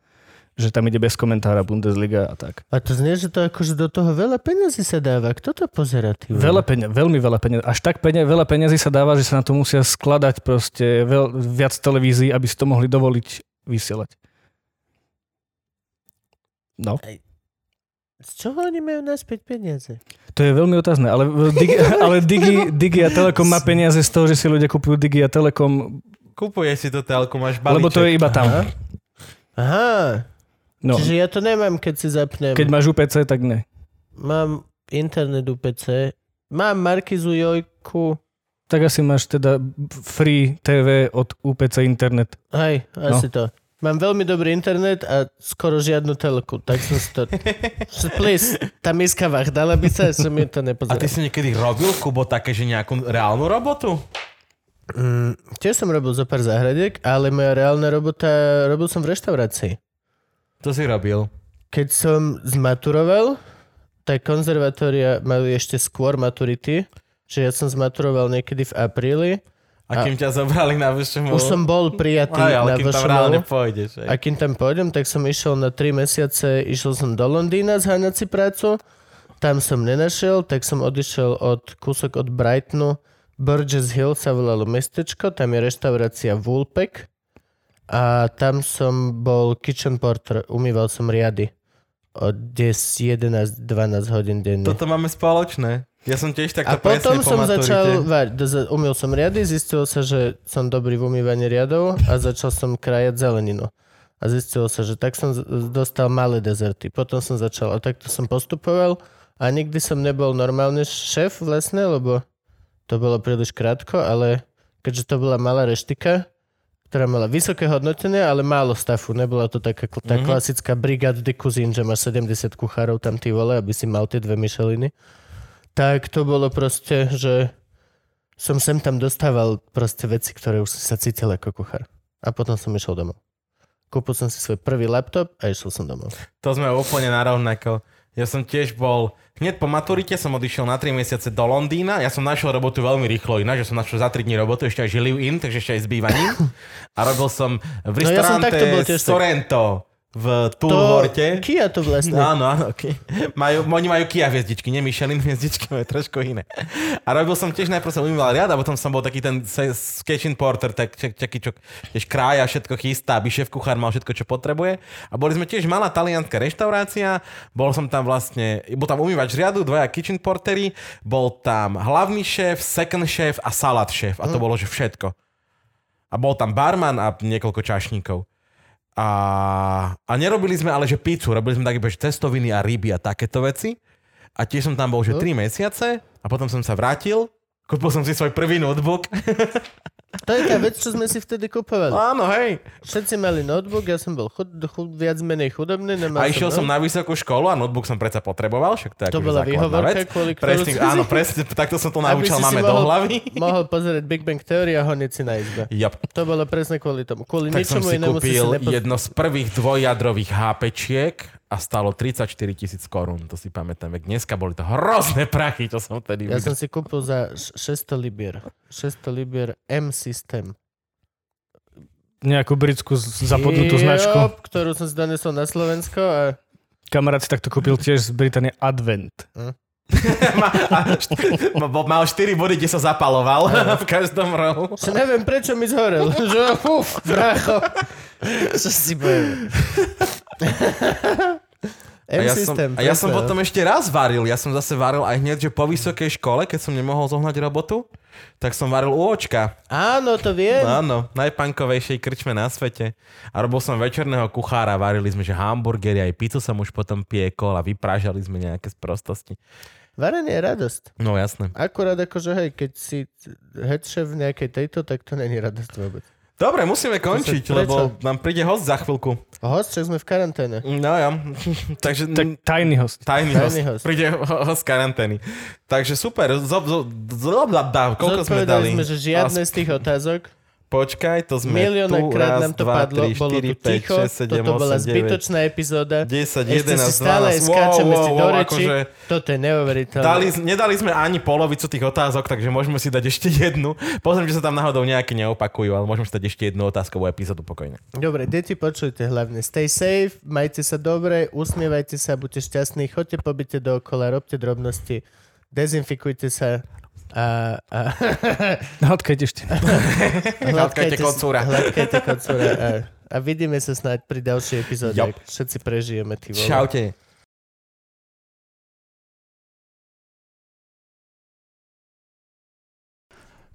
že tam ide bez komentára Bundesliga a tak. A to znie, že to akože do toho veľa peniazy sa dáva. Kto to pozera, ty? Veľa peniaz, veľmi veľa peniaz. Až tak peniaz, veľa peniazy sa dáva, že sa na to musia skladať proste veľ, viac televízií, aby si to mohli dovoliť vysielať. No. Z čoho oni majú naspäť peniaze? To je veľmi otázne, ale, Digi, ale Digi, Digi a Telekom má peniaze z toho, že si ľudia kupujú Digi a Telekom, Kupuje si to telku, máš balíček. lebo to je iba tam. Aha. Aha, No, čiže ja to nemám, keď si zapnem. keď máš UPC, tak ne. Mám internet UPC, mám Markizu Jojku, Tak asi máš teda free TV od UPC internet. hej, asi to. Mám veľmi dobrý internet a skoro žiadnu telku, tak som si to... Please, tá miska vach, dala by sa, som mi to A ty nepozeral. si niekedy robil, Kubo, také, že nejakú reálnu robotu? Mm, tiež som robil zo pár záhradiek, ale moja reálna robota, robil som v reštaurácii. To si robil. Keď som zmaturoval, tak konzervatória majú ešte skôr maturity, že ja som zmaturoval niekedy v apríli. A kým ťa zobrali na VŠMU? Už som bol prijatý Aj, ale na kým tam reálne pôjdeš. A kým tam pôjdem, tak som išiel na 3 mesiace, išiel som do Londýna zháňať si prácu, tam som nenašiel, tak som odišiel od kúsok od Brightonu, Burgess Hill sa volalo mestečko, tam je reštaurácia Woolpack a tam som bol kitchen porter, umýval som riady od 10, 11, 12 hodín denne. Toto máme spoločné. Ja som tiež takto A potom som maturite. začal, va- d- umil som riady, zistilo sa, že som dobrý v umývaní riadov a začal som krajať zeleninu. A zistilo sa, že tak som dostal malé dezerty. Potom som začal, a takto som postupoval a nikdy som nebol normálny šéf vlastne, lebo to bolo príliš krátko, ale keďže to bola malá reštika, ktorá mala vysoké hodnotenie, ale málo stafu. Nebola to taká tá Mhm. klasická brigade de cuisine, že máš 70 kuchárov tam ty vole, aby si mal tie dve myšeliny tak to bolo proste, že som sem tam dostával proste veci, ktoré už som sa cítil ako kuchár. A potom som išiel domov. Kúpil som si svoj prvý laptop a išiel som domov. To sme úplne narovnako. Ja som tiež bol, hneď po maturite som odišiel na 3 mesiace do Londýna. Ja som našiel robotu veľmi rýchlo ináč, že som našiel za 3 dní robotu, ešte aj žili in, takže ešte aj s bývaním. A robil som v No ja som restaurante takto bol tiež. Sorrento v To, Tulvorte. Kia to vlastne. Áno, áno, okay. majú, oni majú Kia hviezdičky, nie Michelin hviezdičky, majú trošku iné. A robil som tiež, najprv som umýval riad a potom som bol taký ten kitchen porter, tak, tak, taký, čo tiež krája, všetko chystá, aby šéf kuchár mal všetko, čo potrebuje. A boli sme tiež malá talianská reštaurácia, bol som tam vlastne, bol tam umývač riadu, dvaja kitchen portery, bol tam hlavný šéf, second šéf a salát šéf a to bolo, že všetko. A bol tam barman a niekoľko čašníkov. A, a nerobili sme ale, že pizzu, robili sme také, že cestoviny a ryby a takéto veci. A tiež som tam bol, že No. 3 mesiace a potom som sa vrátil, kúpil som si svoj prvý notebook. To je tá vec, čo sme si vtedy kupovali. Áno, hej. Všetci mali notebook, ja som bol chud, chud, viac menej chudobný. Nemal A išiel som no. na vysokú školu a notebook som predsa potreboval, však to je To akože bola výhovorka, kvôli Presne, si áno, si- presne, takto som to naučil si si máme do mohol- hlavy. Mohol pozerať Big Bang Theory a honiť si na izbe. Yep. To bolo presne kvôli tomu. Kvôli Tak som ničomu si inému si si kúpil nepo... jedno z prvých dvojjadrových HPčiek a stalo 34 tisíc korún, to si pamätám. Veď dneska boli to hrozné prachy, čo som vtedy Ja videl. som si kúpil za š- 600 libier. 600 libier M-System. Nejakú britskú z- zapodnutú Jop, značku. ktorú som si donesol na Slovensko a Kamarát si takto kúpil tiež z Británie Advent. Ma- a št- ma- bol- Mal 4 body, kde sa zapaloval v každom rohu. že neviem, prečo mi zhorel. že uf, bracho. Čo si poviem. A ja som, a ja som no. potom ešte raz varil. Ja som zase varil aj hneď, že po vysokej škole, keď som nemohol zohnať robotu, tak som varil u očka. Áno, to viem. Áno, najpankovejšej krčme na svete. A robil som večerného kuchára, varili sme, že hamburgery, aj pizzu som už potom piekol a vyprážali sme nejaké sprostosti. Varenie je radosť. No jasné. Akurát akože, hej, keď si head chef v nejakej tejto, tak to není radosť vôbec. Dobre, musíme končiť, Prečo? lebo nám príde host za chvíľku. Host, čo sme v karanténe. No ja, takže... Tak tajný host. Tajný, Tajný host. host. Príde ho- host z karantény. Takže super. Zo, zo, zo, dá, dá, koľko sme dali? sme, že žiadne z tých otázok. Počkaj, to sme Miliónne tu. krát Raz, nám to dva, padlo, tri, bolo štyri, tu päť, ticho, šesť, sedem, toto bola osem, deväť, zbytočná epizóda. 10, Ešte 11, si stále 12. skáčeme si do reči. akože Toto je neuveriteľné. dali, nedali sme ani polovicu tých otázok, takže môžeme si dať ešte jednu. Pozriem, že sa tam náhodou nejaké neopakujú, ale môžeme si dať ešte jednu otázkovú epizódu pokojne. Dobre, deti, počujte hlavne. Stay safe, majte sa dobre, usmievajte sa, buďte šťastní, chodte pobyte dookola, robte drobnosti, dezinfikujte sa a, a Hladkajte ešte. Hladkajte kocúra. Hladkajte kocúra a, a vidíme sa snáď pri ďalšej epizóde, ak všetci prežijeme. Ty vole. Čaute.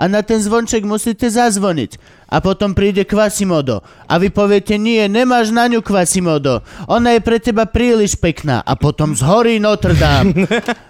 A na ten zvonček musíte zazvoniť. A potom príde Quasimodo. A vy poviete, nie, nemáš na ňu Quasimodo. Ona je pre teba príliš pekná. A potom zhorí Notre Dame.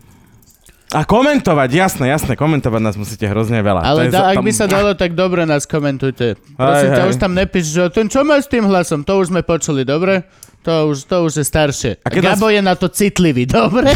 A komentovať, jasné, jasné, komentovať nás musíte hrozne veľa. Ale da, ak tam- by sa dalo, tak dobre nás komentujte. Prosím ťa, už tam nepíš, že ten čo má s tým hlasom, to už sme počuli, dobre? To už, to už je staršie. A Gabo je na to citlivý, dobre?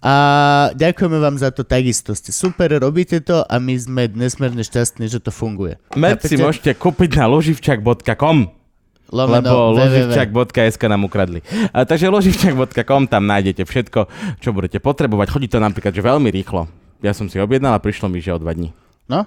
A ďakujeme vám za to takisto. Ste super, robíte to a my sme nesmierne šťastní, že to funguje. Merch si môžete kúpiť na loživčak.com Lomeno lebo loživčak.sk nám ukradli. A, takže loživčak.com, tam nájdete všetko, čo budete potrebovať. Chodí to napríklad že veľmi rýchlo. Ja som si objednal a prišlo mi, že o dva dní. No,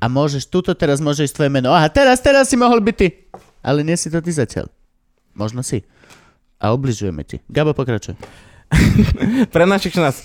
a môžeš, tuto teraz môže ísť tvoje meno. Aha, teraz, teraz si mohol byť ty. Ale nie si to ty zatiaľ. Možno si. A obližujeme ti. Gabo, pokračuj. Pre našich nás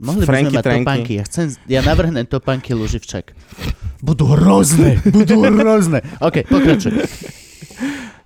Mohli by Franky, sme mať trenky. topánky. Ja, chcem, ja navrhnem topánky Luživčak. Budú hrozné, budú hrozné. OK, pokračuj.